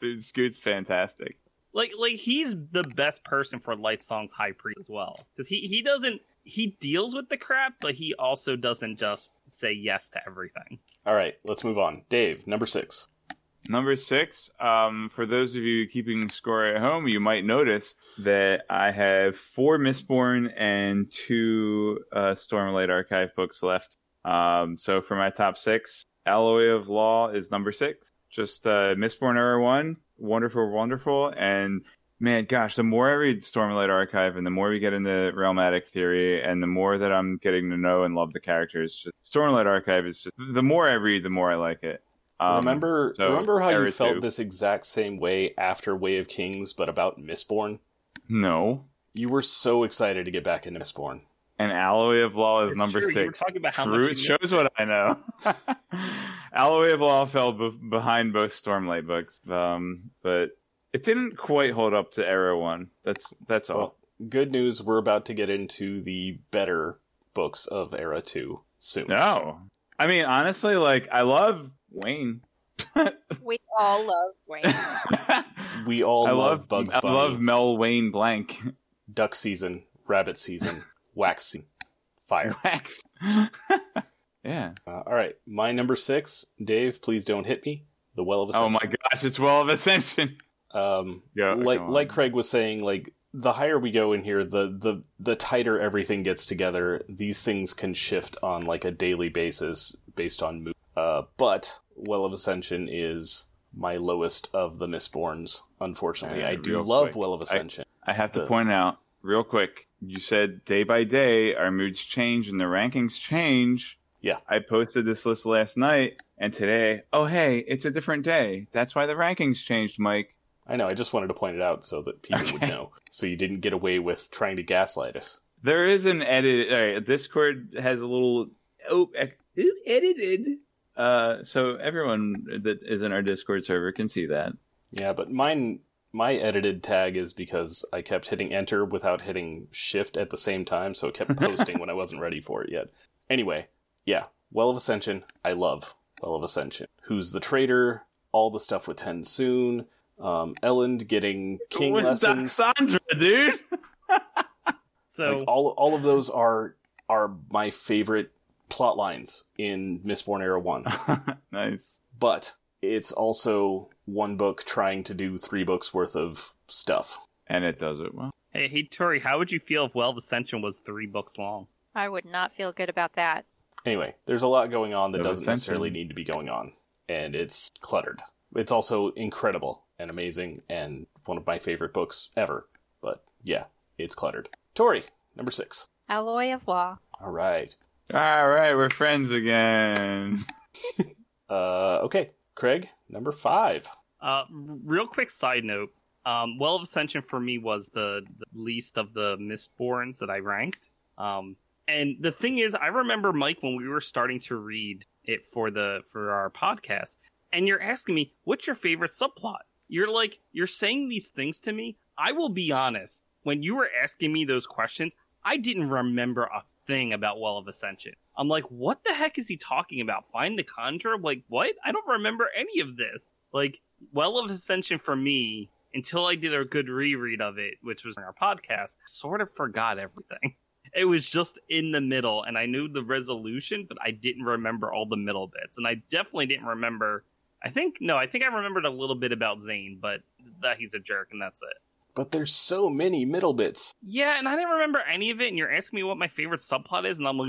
Dude, Scoot's fantastic. like like he's the best person for Lightsong's High Priest as well because he he doesn't he deals with the crap, but he also doesn't just say yes to everything. All right, let's move on. Dave, number six. Number six, um, for those of you keeping score at home, you might notice that I have four Mistborn and two uh, Stormlight Archive books left. Um, so for my top six, Alloy of Law is number six. Just uh, Mistborn Era 1, wonderful, wonderful. And man, gosh, the more I read Stormlight Archive and the more we get into Realmatic Theory and the more that I'm getting to know and love the characters, just Stormlight Archive is just, the more I read, the more I like it. Um, remember, so, remember how you felt two. this exact same way after Way of Kings, but about Mistborn? No. You were so excited to get back into Mistborn. And Alloy of Law is It's number true, You were six. talking about how True, much it you shows what I know. Alloy of Law fell be- behind both Stormlight books, um, but it didn't quite hold up to Era One. That's that's all. Well, good news, we're about to get into the better books of Era 2 soon. no, I mean honestly, like I love Wayne. We all love Wayne. We all I love, love Bugs I Bunny, love Mel Wayne Blanc. Duck Season, Rabbit Season, Wax Season, Fire. Wax. yeah. Uh, all right, my number six, Dave, please don't hit me. The Well of Ascension. Oh my gosh, it's Well of Ascension. Um, Yeah, like like Craig was saying, like the higher we go in here, the the the tighter everything gets together. These things can shift on like a daily basis based on mood. Uh, but Well of Ascension is my lowest of the Mistborns. Unfortunately, I do love quick, Well of I- Ascension. I have to The- point out real quick. You said day by day our moods change and the rankings change. Yeah. I posted this list last night and today, oh hey, it's a different day. That's why the rankings changed, Mike. I know. I just wanted to point it out so that people would know, so you didn't get away with trying to gaslight us. There is an edit. All right, Discord has a little oh, edited. Uh, so everyone that is in our Discord server can see that. Yeah, but mine, my edited tag is because I kept hitting enter without hitting shift at the same time, so it kept posting when I wasn't ready for it yet. Anyway, yeah, Well of Ascension, I love Well of Ascension. Who's the traitor? All the stuff with TenSoon. Um, Elend getting king it was lessons. Doxandra, dude. So Like all, all of those are are my favorite plot lines in Mistborn Era One. nice. But it's also one book trying to do three books worth of stuff. And it does it well. hey hey Tori, how would you feel if Well of Ascension was three books long? I would not feel good about that. Anyway, there's a lot going on that Well, doesn't necessarily need to be going on, and it's cluttered. It's also incredible and amazing and one of my favorite books ever. But yeah, it's cluttered. Tori, number six. Alloy of Law. All right. All right, we're friends again. Uh, okay, Craig, number five. Uh, real quick side note. Um, well of Ascension for me was the, the least of the Mistborns that I ranked. Um, and the thing is, I remember Mike when we were starting to read it for the for our podcast, and you're asking me what's your favorite subplot. You're like you're saying these things to me. I will be honest. When you were asking me those questions, I didn't remember a thing about Well of Ascension. I'm like, what the heck is he talking about? Find the conjure? Like, what? I don't remember any of this. Like, Well of Ascension for me, until I did a good reread of it, which was in our podcast, sort of forgot everything. It was just in the middle, and I knew the resolution, but I didn't remember all the middle bits. And I definitely didn't remember. I think, no, I think I remembered a little bit about Zane, but that he's a jerk, and that's it. But there's so many middle bits. Yeah, and I didn't remember any of it, and you're asking me what my favorite subplot is, and I'm like,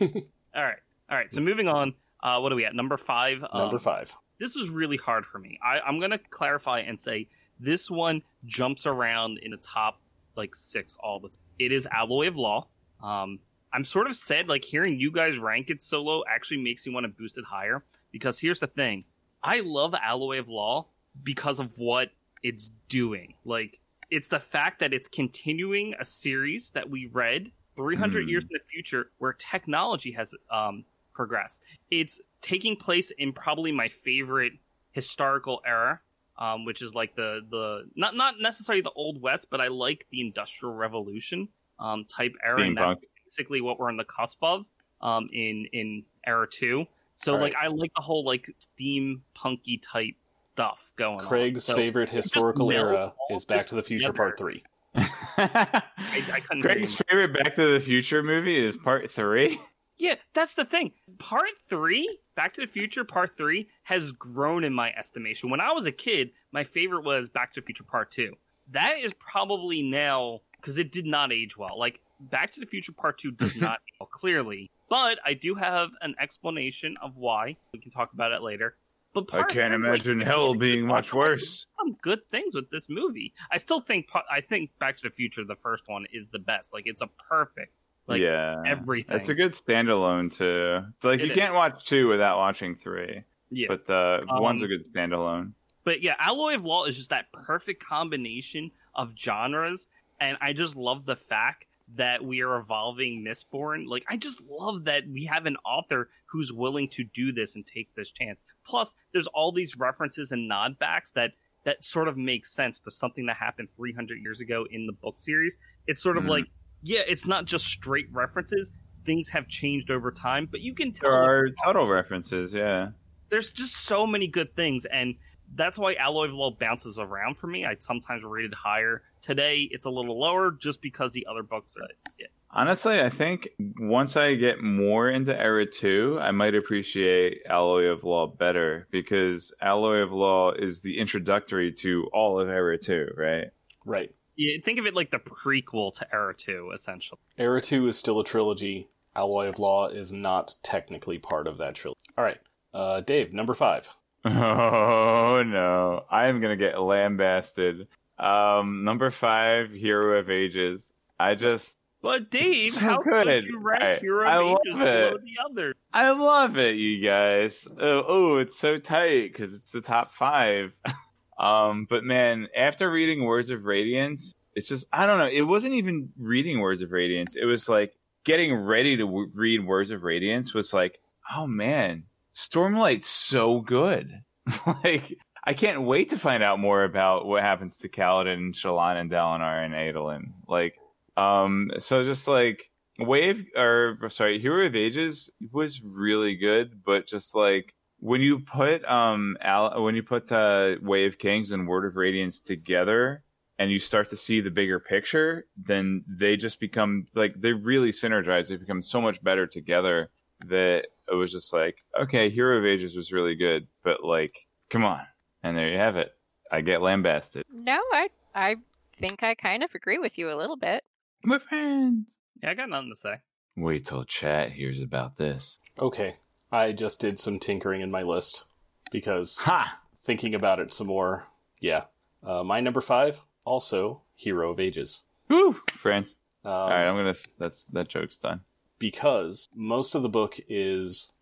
Ugh. all right, all right. So moving on, uh, what are we at? Number five. Number Um, five. This was really hard for me. I, I'm gonna clarify and say this one jumps around in the top like six all the time. It is Alloy of Law. Um, I'm sort of sad, like hearing you guys rank it so low actually makes me want to boost it higher. Because here's the thing, I love Alloy of Law because of what it's doing. Like it's the fact that it's continuing a series that we read 300 Hmm. years in the future where technology has um, progressed. It's taking place in probably my favorite historical era um, which is like the the not not necessarily the old west, but I like the industrial revolution um, type era. And that's basically what we're on the cusp of um, in in era two. So All like right. I like the whole like steampunky type stuff going on. Craig's So favorite just historical era is Back to the Future together. Part 3. I, I couldn't agree Greg's favorite Back to the Future movie is Part Three. Yeah, that's the thing. Part three, Back to the Future Part three, has grown in my estimation. When I was a kid, my favorite was Back to the Future Part two. That is probably now because it did not age well. Like Back to the Future Part two does not age well, clearly, but I do have an explanation of why. We can talk about it later. But I can't three, imagine like, hell being much worse. Some good things with this movie. I still think I think Back to the Future, the first one, is the best. Like it's a perfect, like yeah, everything. it's a good standalone too. Like It you is. can't watch two without watching three, yeah. but the Um, one's a good standalone. But yeah, Alloy of Law is just that perfect combination of genres, and I just love the fact that we are evolving Mistborn. Like, I just love that we have an author who's willing to do this and take this chance. Plus, there's all these references and nodbacks that that sort of makes sense to something that happened 300 years ago in the book series. It's sort of Mhm. like, yeah, it's not just straight references. Things have changed over time, but you can tell There are subtle references, yeah. there's just so many good things and that's why alloy of law bounces around for me i sometimes rate it higher today it's a little lower just because the other books are yeah. Honestly, I think once I get more into Era 2, I might appreciate Alloy of Law better because Alloy of Law is the introductory to all of Era 2, right? Right. yeah think of it like the prequel to era 2 essentially Era 2 is still a trilogy. Alloy of Law is not technically part of that trilogy. All right. Uh, Dave, number five. Oh no, I am gonna get lambasted. Um, number five, Hero of Ages. I just, but dave So how could good. you rank I- hero I of ages below the other I love it, you guys. Oh, oh it's so tight because it's the top five. um, but man, after reading Words of Radiance, it's just I don't know. It wasn't even reading Words of Radiance. It was like getting ready to w- read Words of Radiance. Was like, oh man, Stormlight's so good. like I can't wait to find out more about what happens to Kaladin, Shallan, and Dalinar and Adolin. Like, um, so just like Wave or sorry, Hero of Ages was really good, but just like when you put um Al- when you put uh, Wave Kings and Word of Radiance together and you start to see the bigger picture, then they just become like they really synergize. They become so much better together that it was just like, okay, Hero of Ages was really good, but like, come on. And there you have it. I get lambasted. No, I I think I kind of agree with you a little bit. My friend. yeah i got nothing to say Wait till chat hears about this. Okay. I just did some tinkering in my list because Ha! thinking about it some more, yeah. Uh, my number five, also Hero of Ages. Woo! Friends. Um, All right, I'm gonna. That's that joke's done. Because most of the book is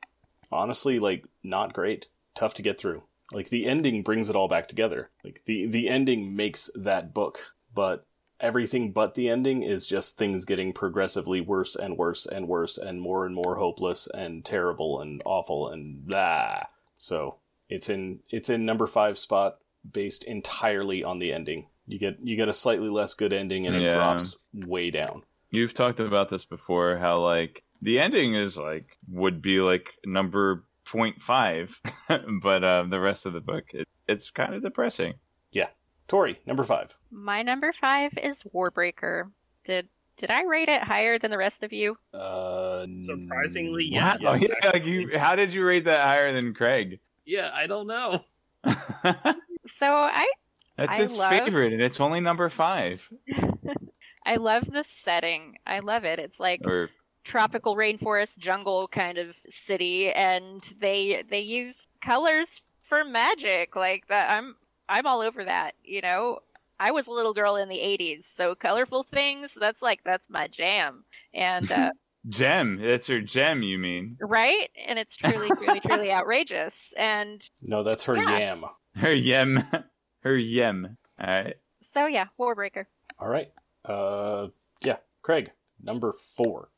honestly like not great, tough to get through. Like the ending brings it all back together. Like the the ending makes that book, but everything but the ending is just things getting progressively worse and worse and worse and more and more hopeless and terrible and awful and blah. So it's in it's in number five spot based entirely on the ending. You get you get a slightly less good ending and it Yeah. drops way down. You've talked about this before. How like the ending is like would be like number 0.5, but uh, the rest of the book it, it's kind of depressing. Yeah tori, number five. My number five is Warbreaker. Did did I rate it higher than the rest of you? Uh, Surprisingly, n- yeah. Wow. Yeah, like you, how did you rate that higher than Craig? yeah i don't know So I I his love- favorite, and it's only number five. I love the setting. I love it. It's like Or tropical rainforest jungle kind of city and they they use colors for magic like that i'm i'm all over that you know i was a little girl in the 80s so colorful things that's like that's my jam and uh, gem. That's her gem. You mean right and it's truly truly truly outrageous and No, that's her Yeah. yam. her yem? Her yem. All right. so yeah warbreaker All right. Uh, yeah, Craig, number four.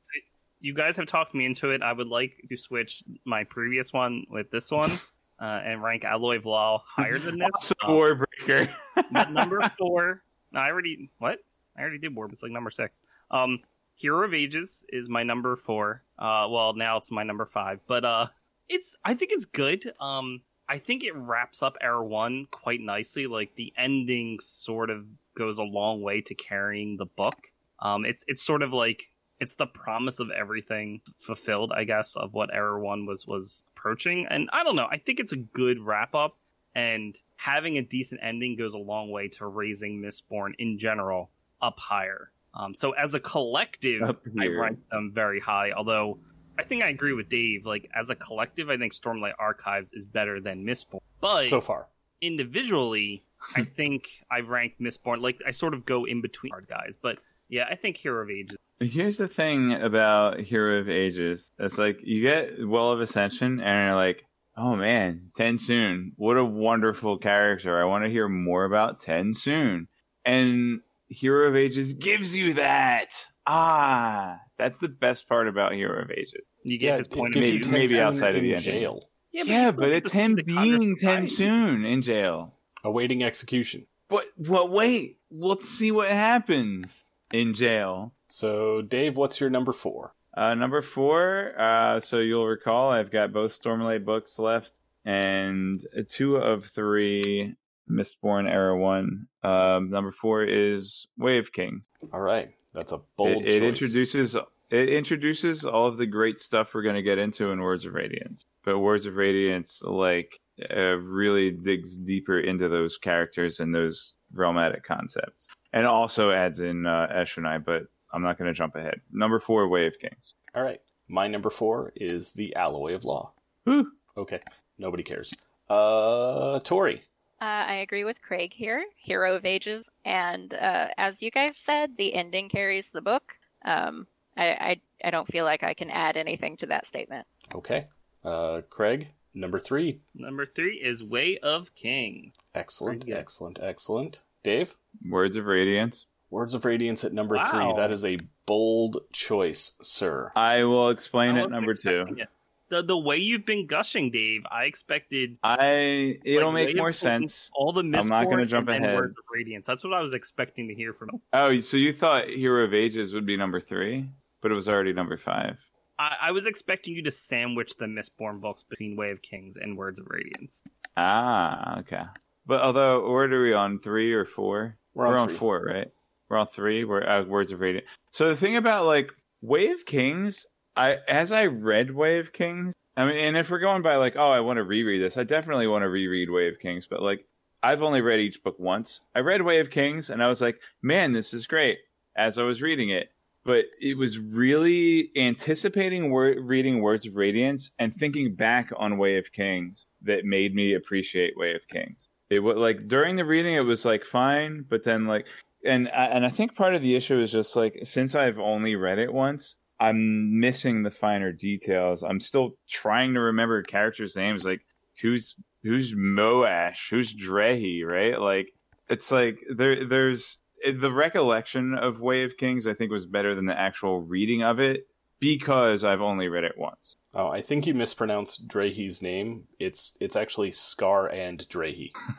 you guys have talked me into it i would like to switch my previous one with this one uh, and rank Alloy of higher than this. Also Uh, Warbreaker. N- number four. No, I already what? I already did Warp. It's like number six. Um, Hero of Ages is my number four. Uh, well now it's my number five, but uh, it's I think it's good. Um, I think it wraps up Era One quite nicely. Like the ending sort of goes a long way to carrying the book. Um, it's it's sort of like it's the promise of everything fulfilled, I guess, of what Era One was was approaching. And I don't know. I think it's a good wrap up and having a decent ending goes a long way to raising Mistborn in general up higher. Um, so as a collective, I rank them very high. Although I think I agree with Dave. Like as a collective, I think Stormlight Archives is better than Mistborn. But So far. individually, I think I rank Mistborn. Like I sort of go in between hard guys. But yeah, I think Hero of Ages. Here's the thing about Hero of Ages. It's like you get Well of Ascension and you're like, oh man, TenSoon. What a wonderful character. I want to hear more about TenSoon. And Hero of Ages gives you that. Ah, that's the best part about Hero of Ages. You get Yeah, his point of view. Maybe- maybe outside of in the ending. jail, Yeah, Yeah, but it's get to see him the Congress being Ten. Soon in jail. Awaiting execution. But well, wait, we'll see what happens in jail. So, Dave, what's your number four? Uh, number four. Uh, so you'll recall I've got both Stormlight books left, and two of three Mistborn Era One. Um, number four is Wave King. All right, that's a bold It, it introduces it introduces all of the great stuff we're going to get into in Words of Radiance. But Words of Radiance, like, uh, really digs deeper into those characters and those realmatic concepts, and also adds in uh, Eshonai. But I'm not going to jump ahead. Number four, Wave Kings. All right, my number four is the Alloy of Law. Whew. Okay, nobody cares. Uh, Tori. Uh, I agree with Craig here, Hero of Ages, and uh, as you guys said, the ending carries the book. Um, I, I I don't feel like I can add anything to that statement. Okay. Uh, Craig. Number three. Number three is Way of King. Excellent, Very good. excellent, excellent. Dave. Words of Radiance. Words of Radiance at number Wow. three. That is a bold choice, sir. I will explain I it number two. it. The the way you've been gushing, Dave, I expected. I it'll like, make more sense. All the I'm not gonna jump and ahead. Words of Radiance. That's what I was expecting to hear from. him. Oh, so you thought Hero of Ages would be number three, but it was already number five. I, I was expecting you to sandwich the Mistborn books between Way of Kings and Words of Radiance. Ah, okay. But although, what are we on three or four? We're on three. four, right? We're on three. We're uh, Words of Radiance. So the thing about like Way of Kings, I as I read Way of Kings, I mean, and if we're going by like, oh, I want to reread this, I definitely want to reread Way of Kings. But like, I've only read each book once. I read Way of Kings, and I was like, man, this is great. As I was reading it, but it was really anticipating wor- reading Words of Radiance and thinking back on Way of Kings that made me appreciate Way of Kings. It was like during the reading, it was like fine, but then like, and I- and I think part of the issue is just like since I've only read it once, I'm missing the finer details. I'm still trying to remember characters' names, like who's who's Moash, who's Drehy, right? Like it's like there there's the recollection of Way of Kings. I think was better than the actual reading of it because I've only read it once. Oh, I think you mispronounced Drehy's name. It's it's actually Scar and Drehy.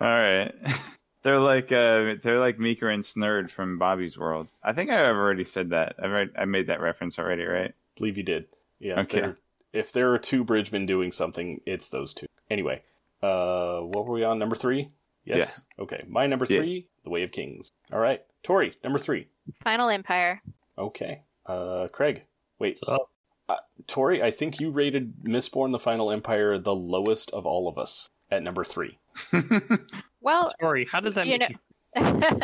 All right. They're like uh, they're like Meeker and Snurd from Bobby's World. I think I've already said that. I've already, I made that reference already, right? believe you did. Yeah. Okay. there- If there are two Bridgemen doing something, it's those two. Anyway, uh, what were we on? Number three? Yes. Okay. My number Yeah. three, The Way of Kings. All right. Tori, number three. Final Empire. Okay. Uh, Craig. Wait. Uh, Tori, I think you rated Mistborn: The Final Empire the lowest of all of us at number three. Well, Tori, how does that You make know- you?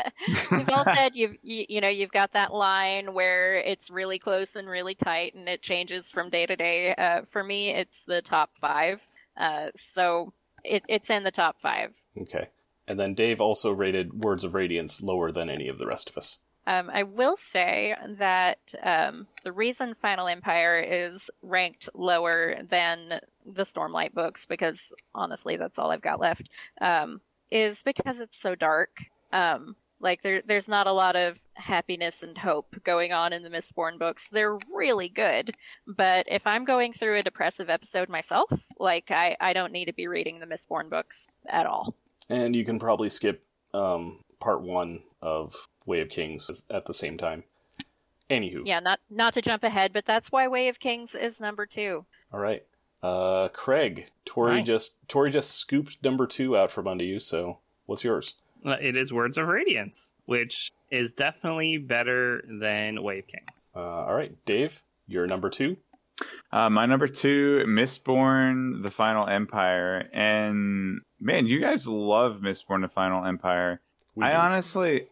you've all said you've you, you know you've got that line where it's really close and really tight and it changes from day to day uh, for me it's the top five uh, so it, it's in the top five Okay. And then Dave also rated Words of Radiance lower than any of the rest of us. um, i will say that um, the reason final empire is ranked lower than the stormlight books because honestly that's all i've got left um, is because it's so dark um, Like there, there's not a lot of happiness and hope going on in the Mistborn books. They're really good, but if I'm going through a depressive episode myself, like I, I don't need to be reading the Mistborn books at all. And you can probably skip um, part one of Way of Kings at the same time. Anywho. Yeah, not not to jump ahead, but that's why Way of Kings is number two. All right. Uh, Craig, Tori Hi. just Tori just scooped number two out from under you. So what's yours? Uh, It is Words of Radiance, which is definitely better than Wave Kings. Uh, all right, Dave, you're number two. Uh, my number two, Mistborn: The Final Empire, and man, you guys love Mistborn: The Final Empire. We I do. honestly,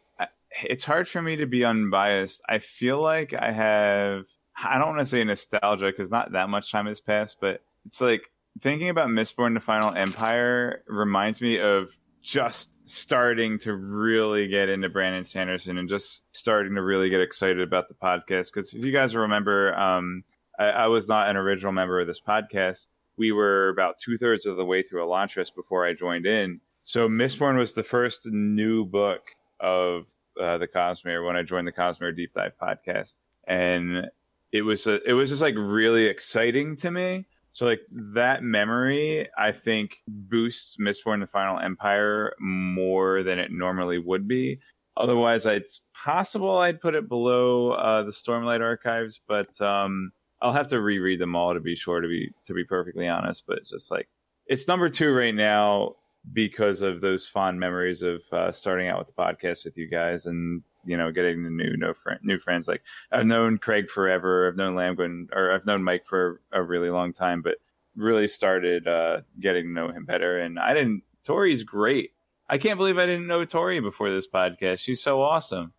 it's hard for me to be unbiased. I feel like I have, I don't want to say nostalgia because not that much time has passed, but it's like thinking about Mistborn: The Final Empire reminds me of just starting to really get into Brandon Sanderson and just starting to really get excited about the podcast. Because if you guys remember, um, I, I was not an original member of this podcast. We were about two thirds of the way through Elantris before I joined in. So Mistborn was the first new book of uh, the Cosmere when I joined the Cosmere Deep Dive podcast, and it was a, it was just like really exciting to me. So like that memory, I think boosts Mistborn: The Final Empire more than it normally would be. Otherwise, it's possible I'd put it below uh, the Stormlight archives, but um, I'll have to reread them all to be sure to be to be perfectly honest. But just like it's number two right now because of those fond memories of uh, starting out with the podcast with you guys and you know getting the new no friend new friends. Like I've known Craig forever. I've known Lamgren or I've known Mike for a really long time but really started uh, getting to know him better. And I didn't Tori's great. I can't believe I didn't know Tori before this podcast. She's so awesome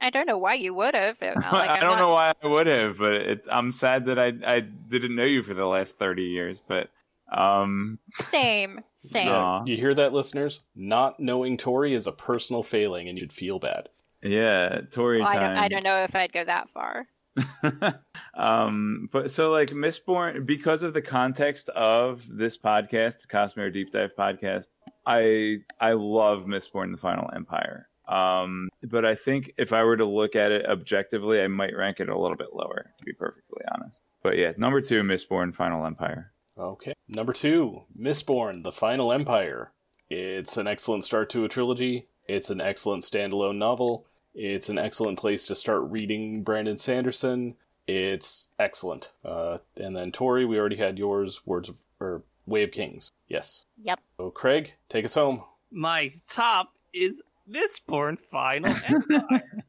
I, I don't know why you would have. Like, I don't not- know why I would have but it's I'm sad that I I didn't know you for the last 30 years but um Same, same. No. You hear that, listeners? Not knowing Tori is a personal failing, and you should feel bad. yeah Tori Well, I time don't, I don't know if I'd go that far. um, but so like Mistborn, because of the context of this podcast, the Cosmere Deep Dive podcast, I I love Mistborn: The Final Empire. Um, but I think if I were to look at it objectively, I might rank it a little bit lower, to be perfectly honest. But yeah, number two, Mistborn: Final Empire. Okay. Number two, Mistborn: The Final Empire. It's an excellent start to a trilogy. It's an excellent standalone novel. It's an excellent place to start reading Brandon Sanderson. It's excellent. Uh, and then Tori, we already had yours. Words of or Way of Kings. Yes. Yep. So Craig, take us home. My top is Mistborn Final Empire.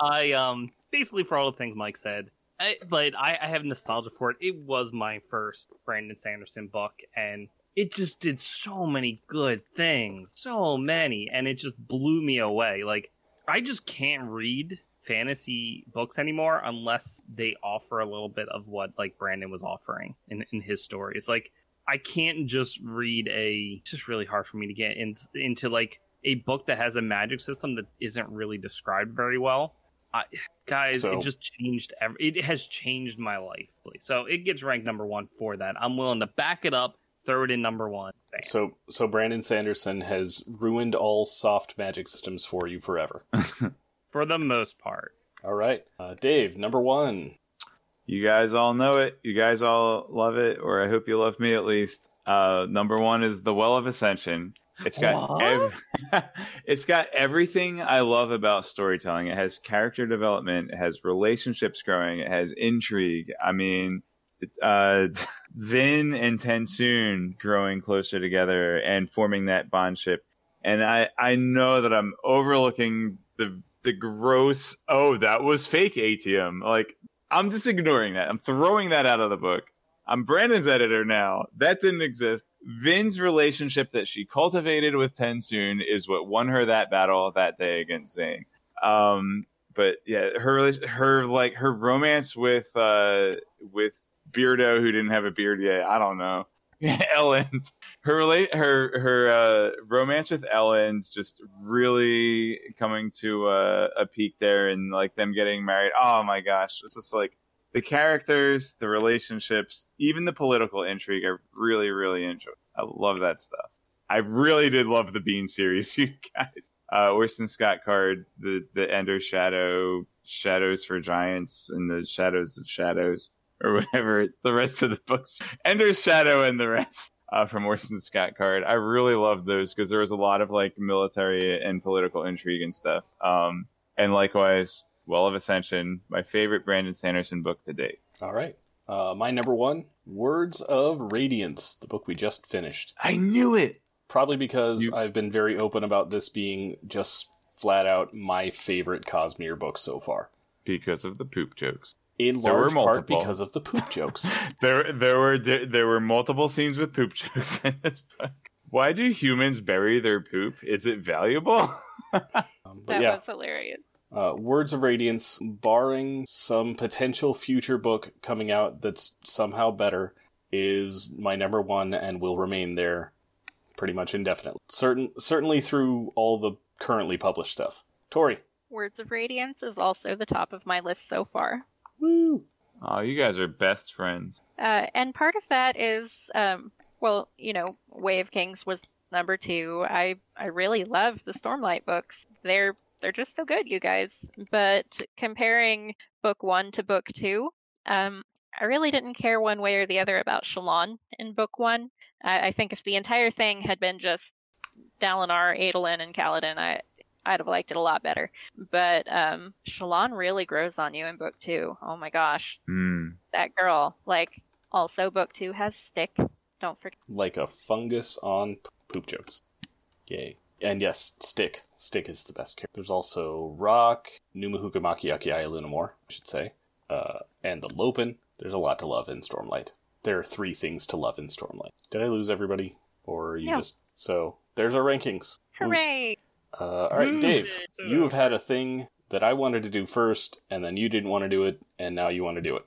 I um basically for all the things Mike said, I, but I, I have nostalgia for it. It was my first Brandon Sanderson book, and it just did so many good things, so many, and it just blew me away. Like I just can't read fantasy books anymore unless they offer a little bit of what like Brandon was offering in in his stories. Like I can't just read a. It's just really hard for me to get in, into like a book that has a magic system that isn't really described very well. I, guys, So- it just changed. Every, it has changed my life. So it gets ranked number one for that. I'm willing to back it up. Throw it in number one. Bam. So, so Brandon Sanderson has ruined all soft magic systems for you forever. for the most part. All right, uh, Dave, number one. You guys all know it. You guys all love it, or I hope you love me at least. Uh, number one is the Well of Ascension. It's got ev- it's got everything I love about storytelling. It has character development. It has relationships growing. It has intrigue. I mean, uh, Vin and Tensoon growing closer together and forming that bondship. And I I know that I'm overlooking the the gross. Oh, that was fake ATM. Like I'm just ignoring that. I'm throwing that out of the book. I'm Brandon's editor now. That didn't exist. Vin's relationship that she cultivated with Tensoon is what won her that battle that day against Zane. Um, but yeah, her her like her romance with uh with Beardo who didn't have a beard yet. I don't know. Elend, her relate her her uh, romance with Elend's just really coming to uh, a peak there, and like them getting married. Oh my gosh, it's just like the characters, the relationships, even the political intrigue. I really, really enjoy. I love that stuff. I really did love the Bean series, you guys. uh, Orson Scott card, the the Ender Shadow, Shadows for Giants, and the Shadows of Shadows, or whatever. The rest of the books, Ender's Shadow, and the rest. Uh, from Orson Scott card. I really loved those because there was a lot of like military and political intrigue and stuff. Um, and likewise, Well of Ascension, my favorite Brandon Sanderson book to date. All right. Uh, my number one, Words of Radiance, the book we just finished. I knew it. Probably because You- I've been very open about this being just flat out my favorite Cosmere book so far. Because of the poop jokes. In There were large part because of the poop jokes. There, there were there were multiple scenes with poop jokes in this book. Why do humans bury their poop? Is it valuable? Um, but That yeah, was hilarious. Uh, Words of Radiance, barring some potential future book coming out that's somehow better, is my number one and will remain there pretty much indefinitely. Certain, certainly through all the currently published stuff. Tori. Words of Radiance is also the top of my list so far. Woo! oh, you guys are best friends. Uh, and part of that is, um, well, you know, Way of Kings was number two. I I really love the Stormlight books. They're they're just so good, you guys. But comparing book one to book two, um, I really didn't care one way or the other about Shallan in book one. I, I think if the entire thing had been just Dalinar, Adolin, and Kaladin, I I'd have liked it a lot better. But um, Shallan really grows on you in book two. Oh my gosh, Hmm. that girl. Like, also book two has stick. Don't forget. Like a fungus on poop jokes. Yay. And yes, Stick. Stick is the best character. There's also Rock, Numuhuka Makiaki Lunamore, I should say, uh, and the Lopen. There's a lot to love in Stormlight. There are three things to love in Stormlight. Did I lose everybody? Or are you No. just. So, there's our rankings. Hooray! Uh, alright, Dave. So- You have had a thing that I wanted to do first, and then you didn't want to do it, and now you want to do it.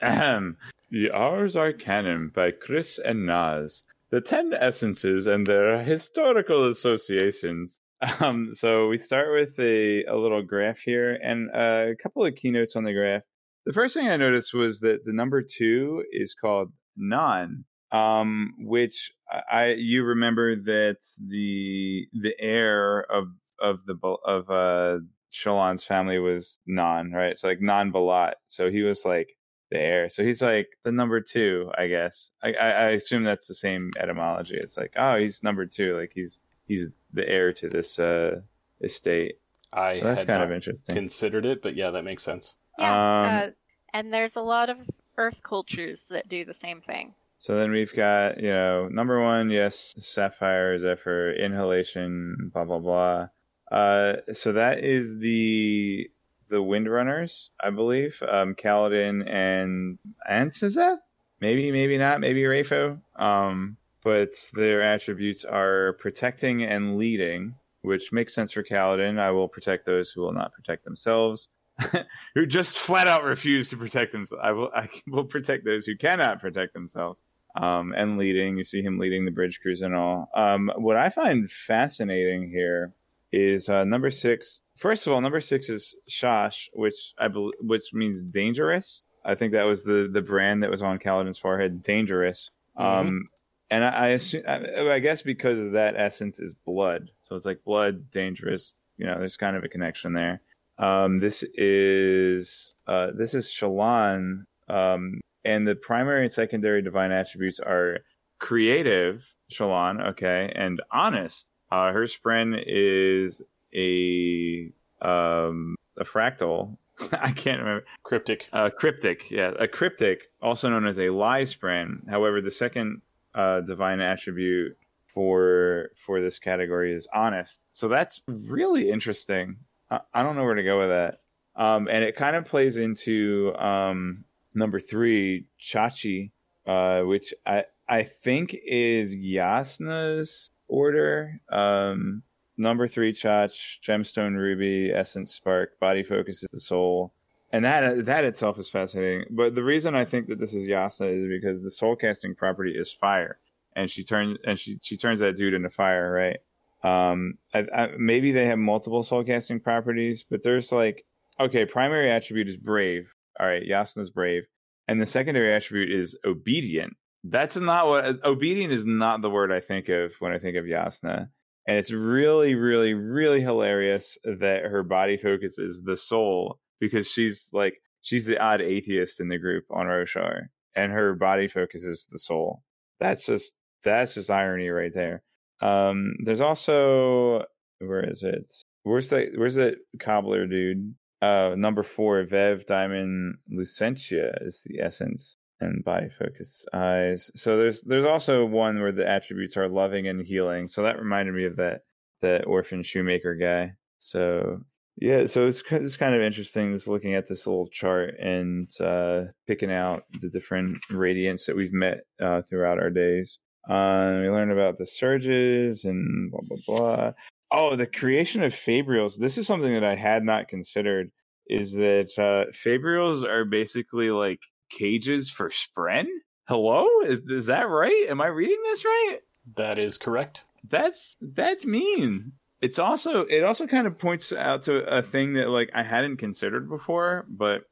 Ahem. The Ars Arcanum by Khriss and Nazh. The Ten Essences and their historical associations. Um, so we start with a, a little graph here and uh, a couple of keynotes on the graph. The first thing I noticed was that the number two is called Nan, um, which I, you remember that the the heir of of the of uh Shallan's family was Nan, right? So like Nan Balat. So he was like the heir. So he's like the number two, I guess. I, I, I assume that's the same etymology. It's like, oh, he's number two. Like he's he's the heir to this uh estate. I So that's had kind not of interesting. considered it, but yeah, that makes sense. Yeah. Um, uh, and there's a lot of Earth cultures that do the same thing. So then we've got, you know, number one, yes, Sapphire, Zephyr, Inhalation, blah blah blah. Uh, so that is the the Windrunners, I believe. Um, Kaladin and Ansizeth? Maybe, maybe not. Maybe Rafo. Um, but their attributes are protecting and leading, which makes sense for Kaladin. I will protect those who will not protect themselves. who just flat out refuse to protect themselves. I will. I will protect those who cannot protect themselves um, and leading. You see him leading the bridge crews and all. Um, what I find fascinating here is uh, number six. First of all, number six is Shash, which I bel which means dangerous. I think that was the the brand that was on Kaladin's forehead, dangerous. Um, and I, I assume, I, I guess because of that essence is blood, so it's like blood, dangerous. You know, there's kind of a connection there. Um, this is uh, this is Shallan, um, and the primary and secondary divine attributes are creative, Shallan, okay, and honest. Uh, her spren is a um, a fractal. I can't remember. Cryptic. Uh, cryptic, yeah, a cryptic, also known as a lie spren. However, the second uh, divine attribute for for this category is honest. So that's really interesting. I, I don't know where to go with that. Um, and it kind of plays into um, number three, Chachi, uh, which I I think is Jasnah's order. Um, number three, Chach, Gemstone Ruby, Essence Spark, Body Focus is the soul and that that itself is fascinating. But the reason I think that this is Jasnah is because the soul casting property is fire, and she turns and she she turns that dude into fire, right? Um, I, I, maybe they have multiple soul casting properties, but there's like okay, primary attribute is brave. All right, Jasnah's brave, and the secondary attribute is obedient. That's not what obedient is not the word I think of when I think of Jasnah. and it's really, really, really hilarious that her body focus is the soul because she's like she's the odd atheist in the group on Roshar, and her body focus is the soul. That's just that's just irony right there. Um, there's also where is it? Where's that? Where's that cobbler dude? Uh, number four, Vev Diamond Lucentia is the essence and body focus eyes. So there's there's also one where the attributes are loving and healing. So that reminded me of that that orphan shoemaker guy. So yeah, so it's it's kind of interesting just looking at this little chart and uh, picking out the different radiants that we've met uh, throughout our days. Uh, we learned about the surges and blah blah blah. Oh, the creation of fabrials. This is something that I had not considered. Is that uh, fabrials are basically like cages for Spren? Hello, is is that right? Am I reading this right? That is correct. That's that's mean. It's also it also kind of points out to a thing that like I hadn't considered before, but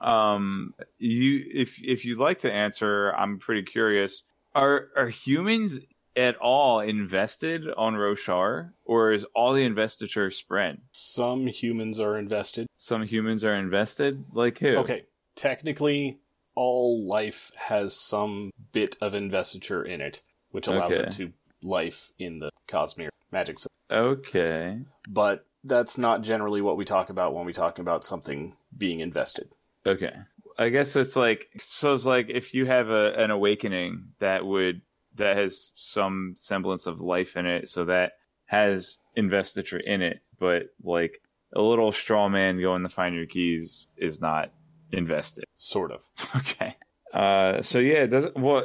um you if if you'd like to answer, I'm pretty curious. Are are humans at all invested on Roshar, or is all the investiture Spren? Some humans are invested. Some humans are invested. Like who? Okay, technically, all life has some bit of investiture in it, which allows Okay. it to life in the Cosmere magic system. Okay. But that's not generally what we talk about when we talk about something being invested. Okay. I guess it's like so it's like if you have a an awakening that would that has some semblance of life in it, so that has investiture in it, but like a little straw man going to find your keys is not invested. Sort of. Okay. Uh, so yeah, it doesn't. Well,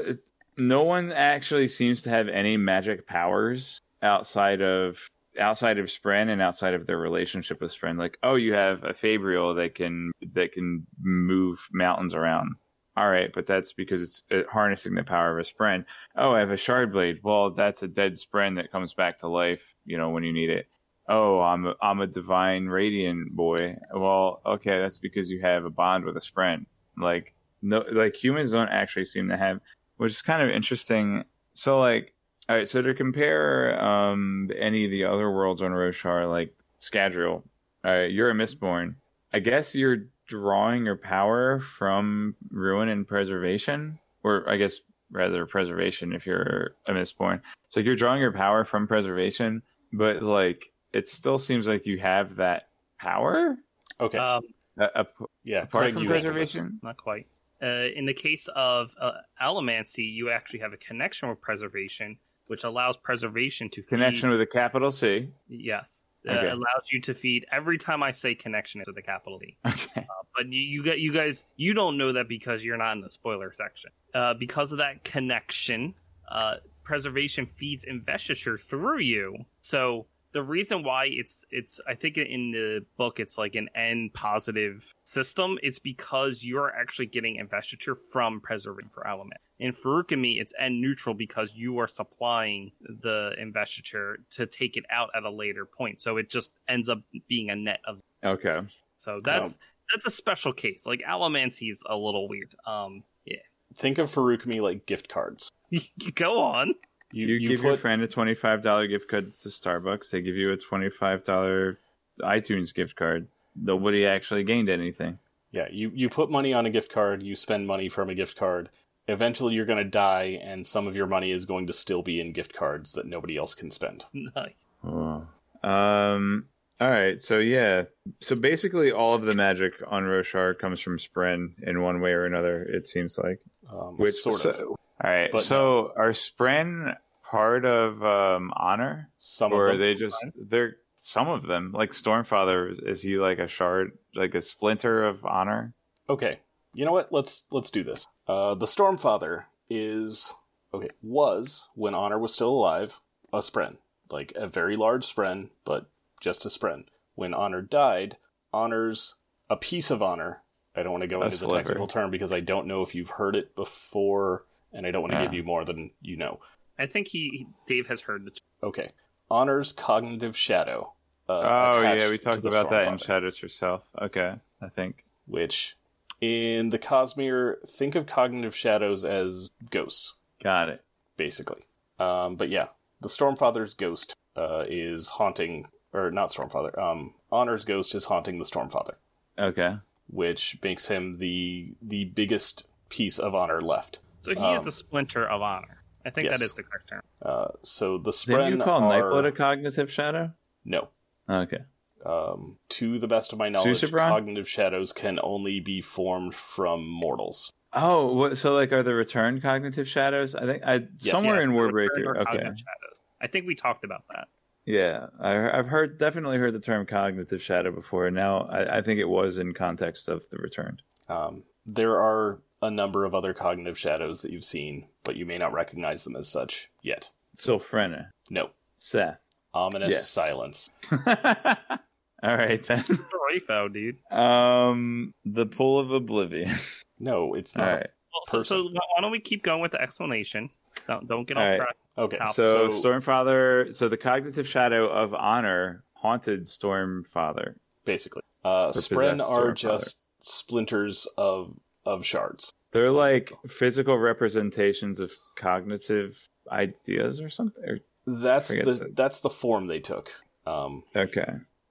no one actually seems to have any magic powers outside of outside of Spren and outside of their relationship with Spren. Like, oh, you have a Fabrial that can that can move mountains around. All right, but that's because it's uh, harnessing the power of a Spren. Oh, I have a Shard Blade. Well, that's a dead Spren that comes back to life. You know when you need it. Oh, I'm a, I'm a divine radiant boy. Well, okay, that's because you have a bond with a Spren. Like no, like humans don't actually seem to have, which is kind of interesting. So like, all right, so to compare um any of the other worlds on Roshar, like Scadrial, all right, you're a Mistborn. I guess you're drawing your power from ruin and preservation, or I guess rather preservation if you're a Mistborn. So you're drawing your power from preservation, but like it still seems like you have that power. Okay. Um, A, a, yeah. apart Craig, from you preservation, not quite. Uh, in the case of uh, Allomancy, you actually have a connection with preservation, which allows preservation to feed, connection with a capital C. Yes, uh, Okay. allows you to feed every time I say connection it's with a capital D. Okay. But you, you got you guys you don't know that because you're not in the spoiler section. Uh, because of that connection, uh, preservation feeds investiture through you. So the reason why it's it's I think in the book it's like an N positive system. It's because you're actually getting investiture from preserving for element. In Feruchemy, it's N neutral because you are supplying the investiture to take it out at a later point. So it just ends up being a net of Okay. so that's Um, that's a special case. Like Allomancy's a little weird. Um, yeah. Think of Feruchemy like gift cards. Go on. You, You, you, give your friend a twenty-five dollar gift card to Starbucks. They give you a twenty-five dollar iTunes gift card. Nobody actually gained anything. yeah you you put money on a gift card. You spend money from a gift card. Eventually, you're going to die, and some of your money is going to still be in gift cards that nobody else can spend. Nice. Oh. Um. All right. So yeah. So basically, all of the magic on Roshar comes from Spren in one way or another. It seems like. Um, Which sort so- of. All right. But so are Spren part of um, honor, Some or of are they just they're some of them like Stormfather? Is he like a shard, like a splinter of honor? Okay, you know what? Let's let's do this. Uh, the Stormfather is okay. Was when Honor was still alive, a Spren, like a very large Spren, but just a Spren. When Honor died, Honor's a piece of Honor. I don't want to go A into the technical term because I don't know if you've heard it before, and I don't want to Yeah. give you more than you know. I think he Dave has heard the. Okay, Honor's cognitive shadow. Uh, oh yeah, we talked about that in Shadows of Self. Okay, I think. which in the Cosmere, think of cognitive shadows as ghosts, Got it. basically. Um, but yeah, the Stormfather's ghost uh, is haunting, or not Stormfather. Um, Honor's ghost is haunting the Stormfather, Okay. which makes him the the biggest piece of Honor left. So he Um, is the splinter of honor. I think yes. that is the correct term. Uh, so the Didn't you call are Nightblood a cognitive shadow? no. Okay. Um, to the best of my knowledge, Susebron? cognitive shadows can only be formed from mortals. Oh, what, so like are the return cognitive shadows? I think I somewhere in Yeah, Return Warbreaker. or Okay. Cognitive Shadows. I think we talked about that. Yeah, I, I've heard definitely heard the term cognitive shadow before. Now I, I think it was in context of the returned. Um, there are a number of other cognitive shadows that you've seen, but you may not recognize them as such yet. Sylphrena, No. Szeth. Ominous Yes. silence. All right then. Rayfo, dude. Um, the pool of oblivion. No, it's not. right. Well, so, so why don't we keep going with the explanation? Don't don't get All off right. track. Okay, Top. So, so, Stormfather. So the cognitive shadow of honor haunted Stormfather. basically, uh, Spren are just splinters of of shards. They're like physical representations of cognitive ideas or something. Or- That's Forget the that's the form they took. Um, Okay.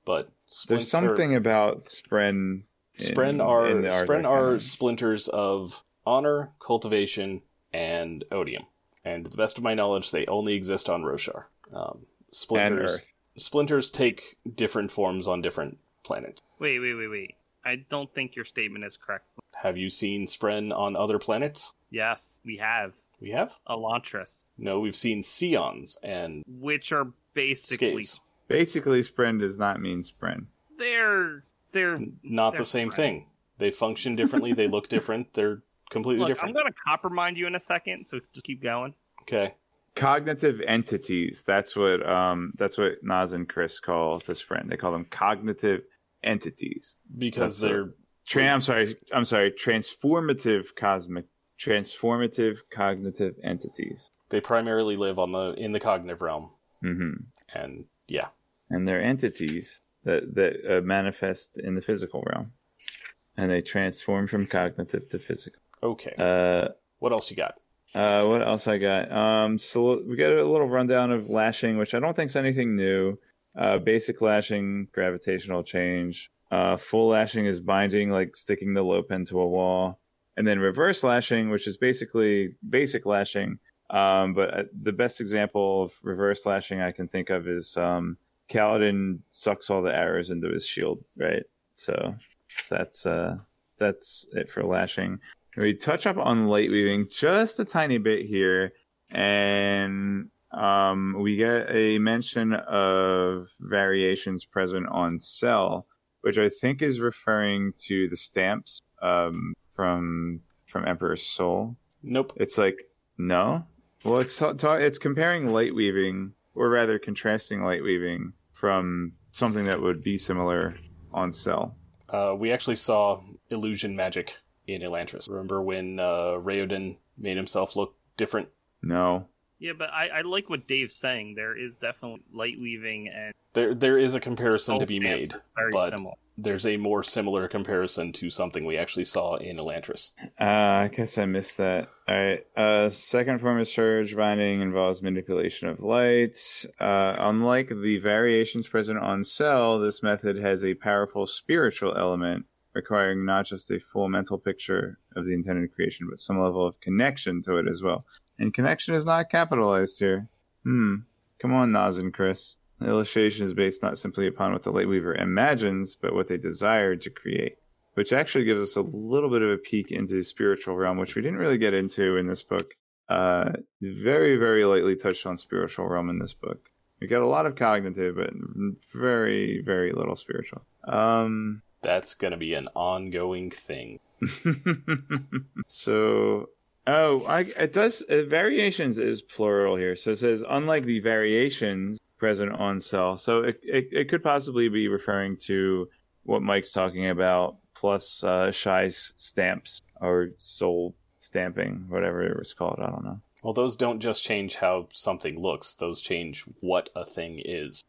but There's something about Spren. in- Spren are in the Spren are Arcana. splinters of honor, cultivation, and odium. And to the best of my knowledge, they only exist on Roshar. Um, splinters Earth. splinters take different forms on different planets. Wait, wait, wait, wait. I don't think your statement is correct. Have you seen Spren on other planets? Yes, we have We have. Elantris, No, we've seen Seons and which are basically Skates. Basically, Spren does not mean Spren. they're they're not They're the same Spren. thing. They function differently. they look different. They're completely look. different. I'm gonna coppermind you in a second, so just keep going. Okay. Cognitive entities. That's what um that's what Nazh and Khriss call this friend. They call them cognitive entities. Because That's they're Tra- I'm sorry. I'm sorry. Transformative cosmic. Transformative cognitive entities. they primarily live on the in the cognitive realm. hmm And yeah. And they're entities that that uh, manifest in the physical realm, and they transform from cognitive to physical. Okay. Uh, what else you got? Uh, what else I got? Um, so we got a little rundown of lashing, which I don't think is anything new. Uh, basic lashing, gravitational change. Uh, full lashing is binding, like sticking the Lopen to a wall. And then reverse lashing, which is basically basic lashing. Um, but uh, the best example of reverse lashing I can think of is um, Kaladin sucks all the arrows into his shield, right? So that's uh, that's it for lashing. We touch up on light weaving just a tiny bit here, and um, we get a mention of variations present on Sel, which I think is referring to the stamps um, from from Emperor's Soul. Nope. It's like no, well, it's ta- ta- it's comparing light weaving, or rather contrasting light weaving from something that would be similar on Sel. Uh, we actually saw illusion magic in Elantris. Remember when uh, Raoden made himself look different? No, Yeah, but I, I like what Dave's saying. There is definitely light weaving and There, there is a comparison to be made. very but- similar. There's a more similar comparison to something we actually saw in Elantris. Uh, I guess I missed that. All right. Uh, second form of surge binding involves manipulation of light. Uh, unlike the variations present on Sel, this method has a powerful spiritual element, requiring not just a full mental picture of the intended creation, but some level of connection to it as well. And connection is not capitalized here. Hmm. Come on, Nazh and Khriss. The illustration is based not simply upon what the late Lightweaver imagines, but what they desire to create which actually gives us a little bit of a peek into the spiritual realm, which we didn't really get into in this book. Uh, very, very lightly touched on spiritual realm in this book. We got a lot of cognitive, but very, very little spiritual. Um, That's going to be an ongoing thing. so, oh, I, it does. Uh, variations is plural here, so it says unlike the variations present on Sel. So it, it it could possibly be referring to what Mike's talking about, plus uh, Shai's stamps or soul stamping, whatever it was called. I don't know. Well, those don't just change how something looks; those change what a thing is.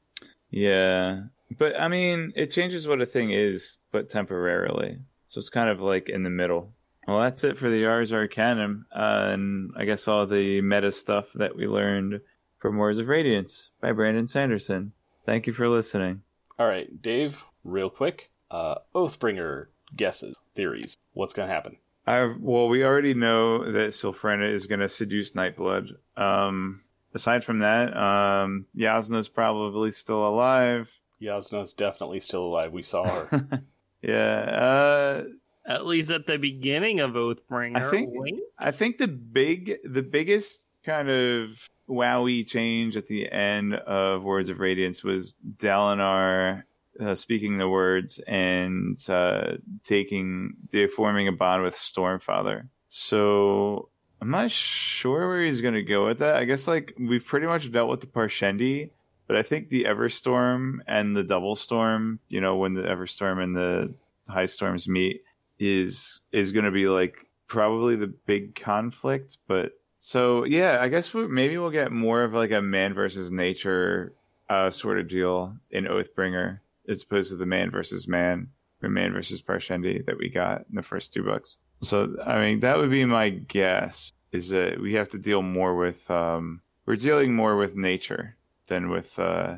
Yeah, but I mean, it changes what a thing is, but temporarily. So it's kind of like in the middle. Well, that's it for the Ars Arcanum, uh, and I guess all the meta stuff that we learned from Words of Radiance by Brandon Sanderson. Thank you for listening. All right, Dave, real quick. Uh, Oathbringer guesses, theories. What's going to happen? I well, we already know that Sylphrena is going to seduce Nightblood. Um, aside from that, um, Jasnah's probably still alive. Jasnah's definitely still alive. We saw her. yeah. Uh, At least at the beginning of Oathbringer. I think-. I think the big, the biggest kind of wowie change at the end of Words of Radiance was Dalinar uh, speaking the words and uh, taking, they forming a bond with Stormfather. So I'm not sure where he's going to go with that. I guess like we've pretty much dealt with the Parshendi, but I think the Everstorm and the Double Storm, you know, when the Everstorm and the High Storms meet, is is going to be like probably the big conflict. But so yeah, I guess we, maybe we'll get more of like a man versus nature uh, sort of deal in Oathbringer as opposed to the man versus man or man versus Parshendi that we got in the first two books. So I mean that would be my guess is that we have to deal more with um, we're dealing more with nature than with uh,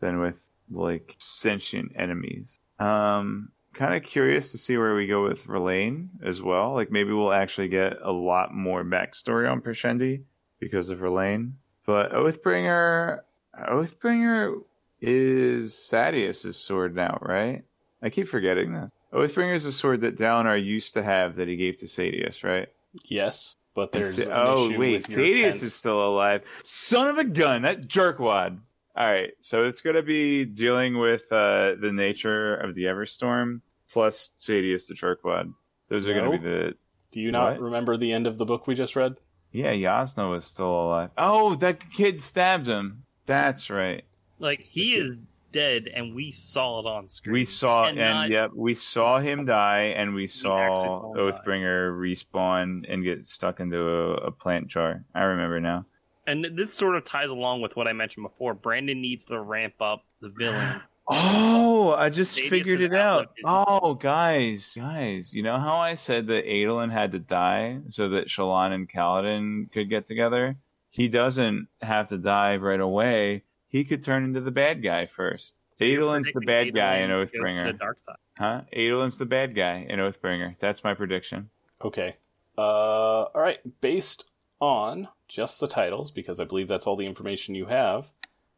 than with like sentient enemies. Um, kind of curious to see where we go with Verlaine as well. Like maybe we'll actually get a lot more backstory on Parshendi because of Verlaine. But Oathbringer, Oathbringer is Sadeas's sword now, right? I keep forgetting this. Oathbringer is a sword that Dalinar used to have that he gave to Sadeas, right? yes, but there's Sa- oh wait, Sadeas is still alive. Son of a gun, that jerkwad. All right, so it's gonna be dealing with uh, the nature of the Everstorm plus Sadeas the jerkwad. Those are No. gonna be the Do you not What? remember the end of the book we just read? yeah. Jasnah was still alive. Oh, that kid stabbed him. That's right. Like, he is dead, and we saw it on screen. We saw And and not- yep, we saw him die, and we saw actually saw him die. Oathbringer respawn and get stuck into a, a plant jar. I remember now. And this sort of ties along with what I mentioned before. Brandon needs to ramp up the villains. Oh, I just Sadeas' figured it out. Oh, guys, guys, you know how I said that Adolin had to die so that Shallan and Kaladin could get together? He doesn't have to die right away. He could turn into the bad guy first. Adolin's the Predicting bad guy in Adolin goes to Oathbringer. The dark side. Huh? Adolin's the bad guy in Oathbringer. That's my prediction. Okay. Uh, all right. Based on just the titles, because I believe that's all the information you have,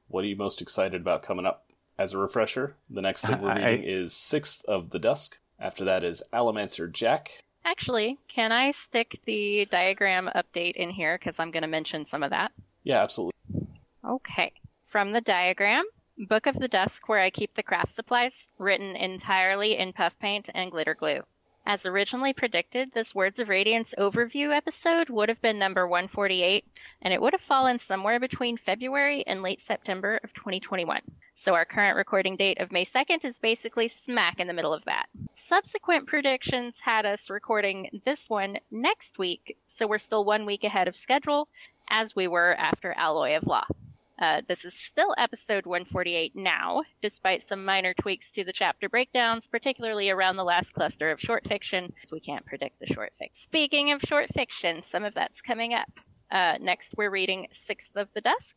what are you most excited about coming up? As a refresher, the next thing we're I- reading is Sixth of the Dusk. After that is Allomancer Jack. Actually, can I stick the diagram update in here because I'm going to mention some of that? Yeah, absolutely. Okay. From the diagram, Book of the Dusk, where I keep the craft supplies, written entirely in puff paint and glitter glue. As originally predicted, this Words of Radiance overview episode would have been number 148, and it would have fallen somewhere between February and late September of 2021. So our current recording date of May 2nd is basically smack in the middle of that. Subsequent predictions had us recording this one next week, so we're still one week ahead of schedule, as we were after Alloy of Law. Uh, this is still episode 148 now, despite some minor tweaks to the chapter breakdowns, particularly around the last cluster of short fiction, as we can't predict the short fiction. Speaking of short fiction, some of that's coming up. Uh, next, we're reading Sixth of the Dusk,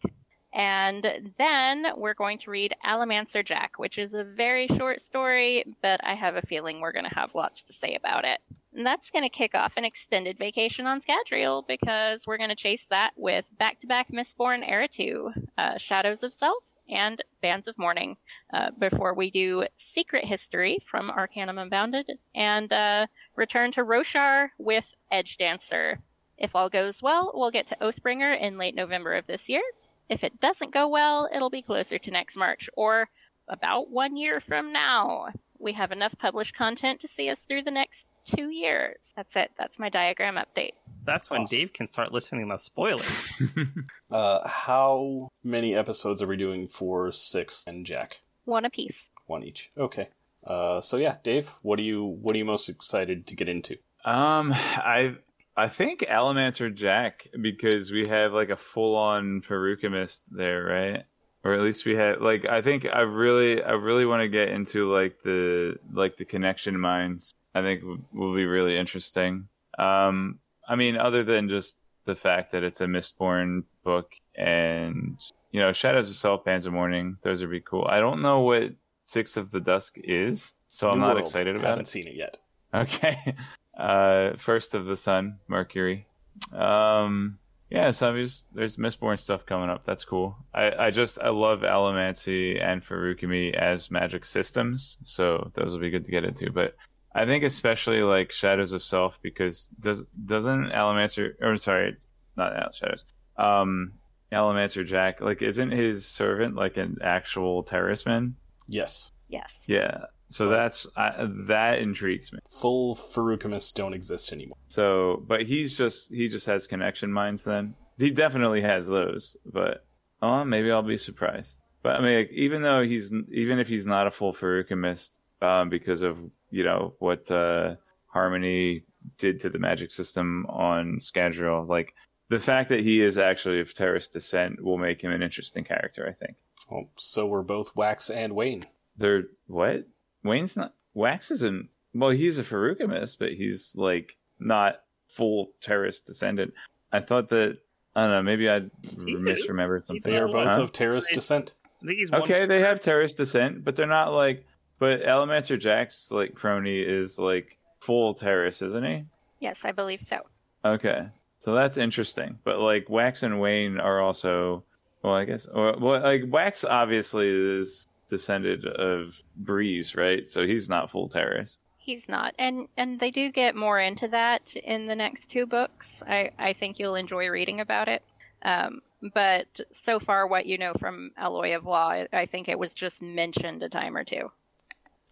and then we're going to read Allomancer Jack, which is a very short story, but I have a feeling we're going to have lots to say about it. And that's going to kick off an extended vacation on Scadrial because we're going to chase that with back to back Mistborn Era 2, uh, Shadows of Self, and Bands of Mourning uh, before we do Secret History from Arcanum Unbounded and uh, return to Roshar with Edge Dancer. If all goes well, we'll get to Oathbringer in late November of this year. If it doesn't go well, it'll be closer to next March or about one year from now. We have enough published content to see us through the next two years. That's it. That's my diagram update. That's when Awesome. Dave can start listening to spoilers. Uh, how many episodes are we doing for Six and Jack? One apiece. One each. Okay. Uh, so yeah, Dave, what are you what are you most excited to get into? Um, I I think Allomancer Jack because we have like a full on Feruchemist there, right? Or at least we have like I think I really I really want to get into like the like the connection mines. I think w- will be really interesting. Um, I mean, other than just the fact that it's a Mistborn book and you know Shadows of Self, Bands of Mourning. Those would be cool. I don't know what Six of the Dusk is, so I'm not World. excited about it. I Haven't it. seen it yet. Okay. Uh, First of the Sun, Mercury. Um, yeah, so there's there's Mistborn stuff coming up. That's cool. I, I just I love Allomancy and Feruchemy as magic systems, so those will be good to get into. But I think especially like Shadows of Self because does doesn't Allomancer or sorry, not Al- Shadows. Um, Allomancer Jack like isn't his servant like an actual Terrisman? Yes. Yes. Yeah. So that's I, that intrigues me. Full Farukamis don't exist anymore. So, but he's just he just has connection minds. Then he definitely has those. But oh, maybe I'll be surprised. But I mean, like, even though he's even if he's not a full Feruchemist, um, because of you know what uh, Harmony did to the magic system on Scadrial, like the fact that he is actually of Terris descent will make him an interesting character. I think. Well, so we're both Wax and Wayne. They're what? Wayne's not Wax isn't. Well, he's a Feruchemist, but he's like not full Terris descendant. I thought that I don't know. Maybe I misremembered something. They are Huh? both of Terris descent. I think he's. Okay, they have Terris descent, but they're not like. But Allomancer Jack's like crony is like full Terris, isn't he? Yes, I believe so. Okay, so that's interesting. But like Wax and Wayne are also. Well, I guess. Or, well, like Wax obviously is descended of Breeze, right? So he's not full Terris. He's not, and and they do get more into that in the next two books. I I think you'll enjoy reading about it. Um, but so far, what you know from Alloy of Law, I think it was just mentioned a time or two.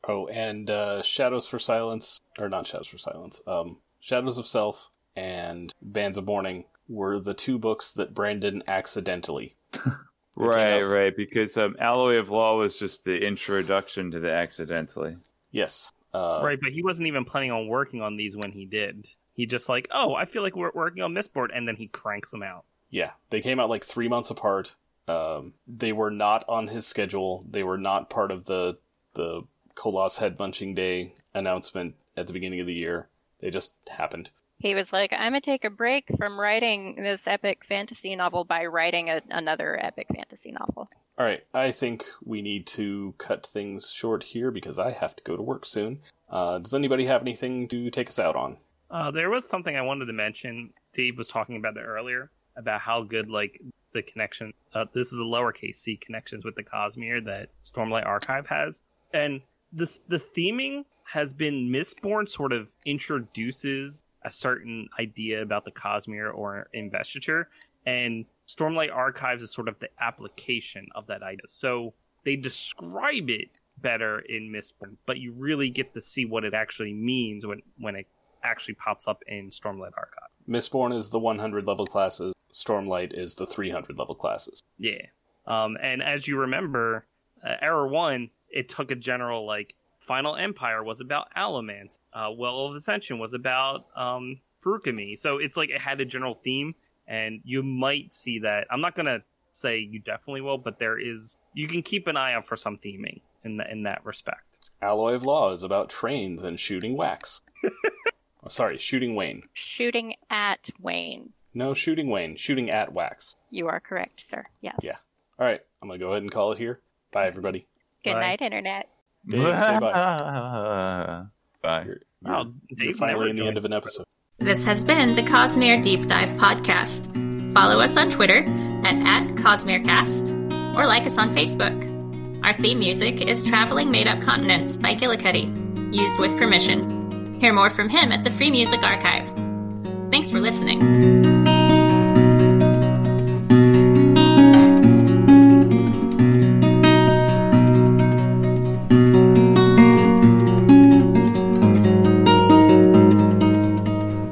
Oh, and uh, Shadows for Silence, or not Shadows for Silence, um, Shadows of Self and Bands of Mourning were the two books that Brandon accidentally. Right, out. right. Because um, Alloy of Law was just the introduction to the accidentally. Yes. Uh, Right, but he wasn't even planning on working on these when he did. He just like, oh, I feel like we're working on Mistborn, and then he cranks them out. Yeah, they came out like three months apart. Um, they were not on his schedule. They were not part of the the Koloss Head Munching Day announcement at the beginning of the year. They just happened. He was like, "I'm gonna take a break from writing this epic fantasy novel by writing a, another epic fantasy novel." All right, I think we need to cut things short here because I have to go to work soon. Uh, does anybody have anything to take us out on? Uh, there was something I wanted to mention. Steve was talking about that earlier about how good like the connection. Uh, this is a lowercase c connections with the Cosmere that Stormlight Archive has, and the the theming has been Mistborn sort of introduces a certain idea about the Cosmere or investiture, and Stormlight Archives is sort of the application of that idea. So they describe it better in Mistborn, but you really get to see what it actually means when when it actually pops up in Stormlight Archive. Mistborn is the 100 level classes. Stormlight is the 300 level classes. Yeah. Um, and as you remember, uh, Era One, it took a general like Final Empire was about Allomancy. Uh, well of Ascension was about um, Feruchemy. So it's like it had a general theme, and you might see that. I'm not gonna say you definitely will, but there is. You can keep an eye out for some theming in that in that respect. Alloy of Law is about trains and shooting wax. oh, sorry, shooting Wayne. Shooting at Wayne. No, shooting Wayne. Shooting at wax. You are correct, sir. Yes. Yeah. All right, I'm going to go ahead and call it here. Bye, everybody. Good Bye. night, Internet. Dave, say bye. bye. You're, you're- Dave you're finally in the end of an episode. This has been the Cosmere Deep Dive Podcast. Follow us on Twitter at, at CosmereCast or like us on Facebook. Our theme music is Traveling Made Up Continents by Gillicuddy, used with permission. Hear more from him at the Free Music Archive. Thanks for listening.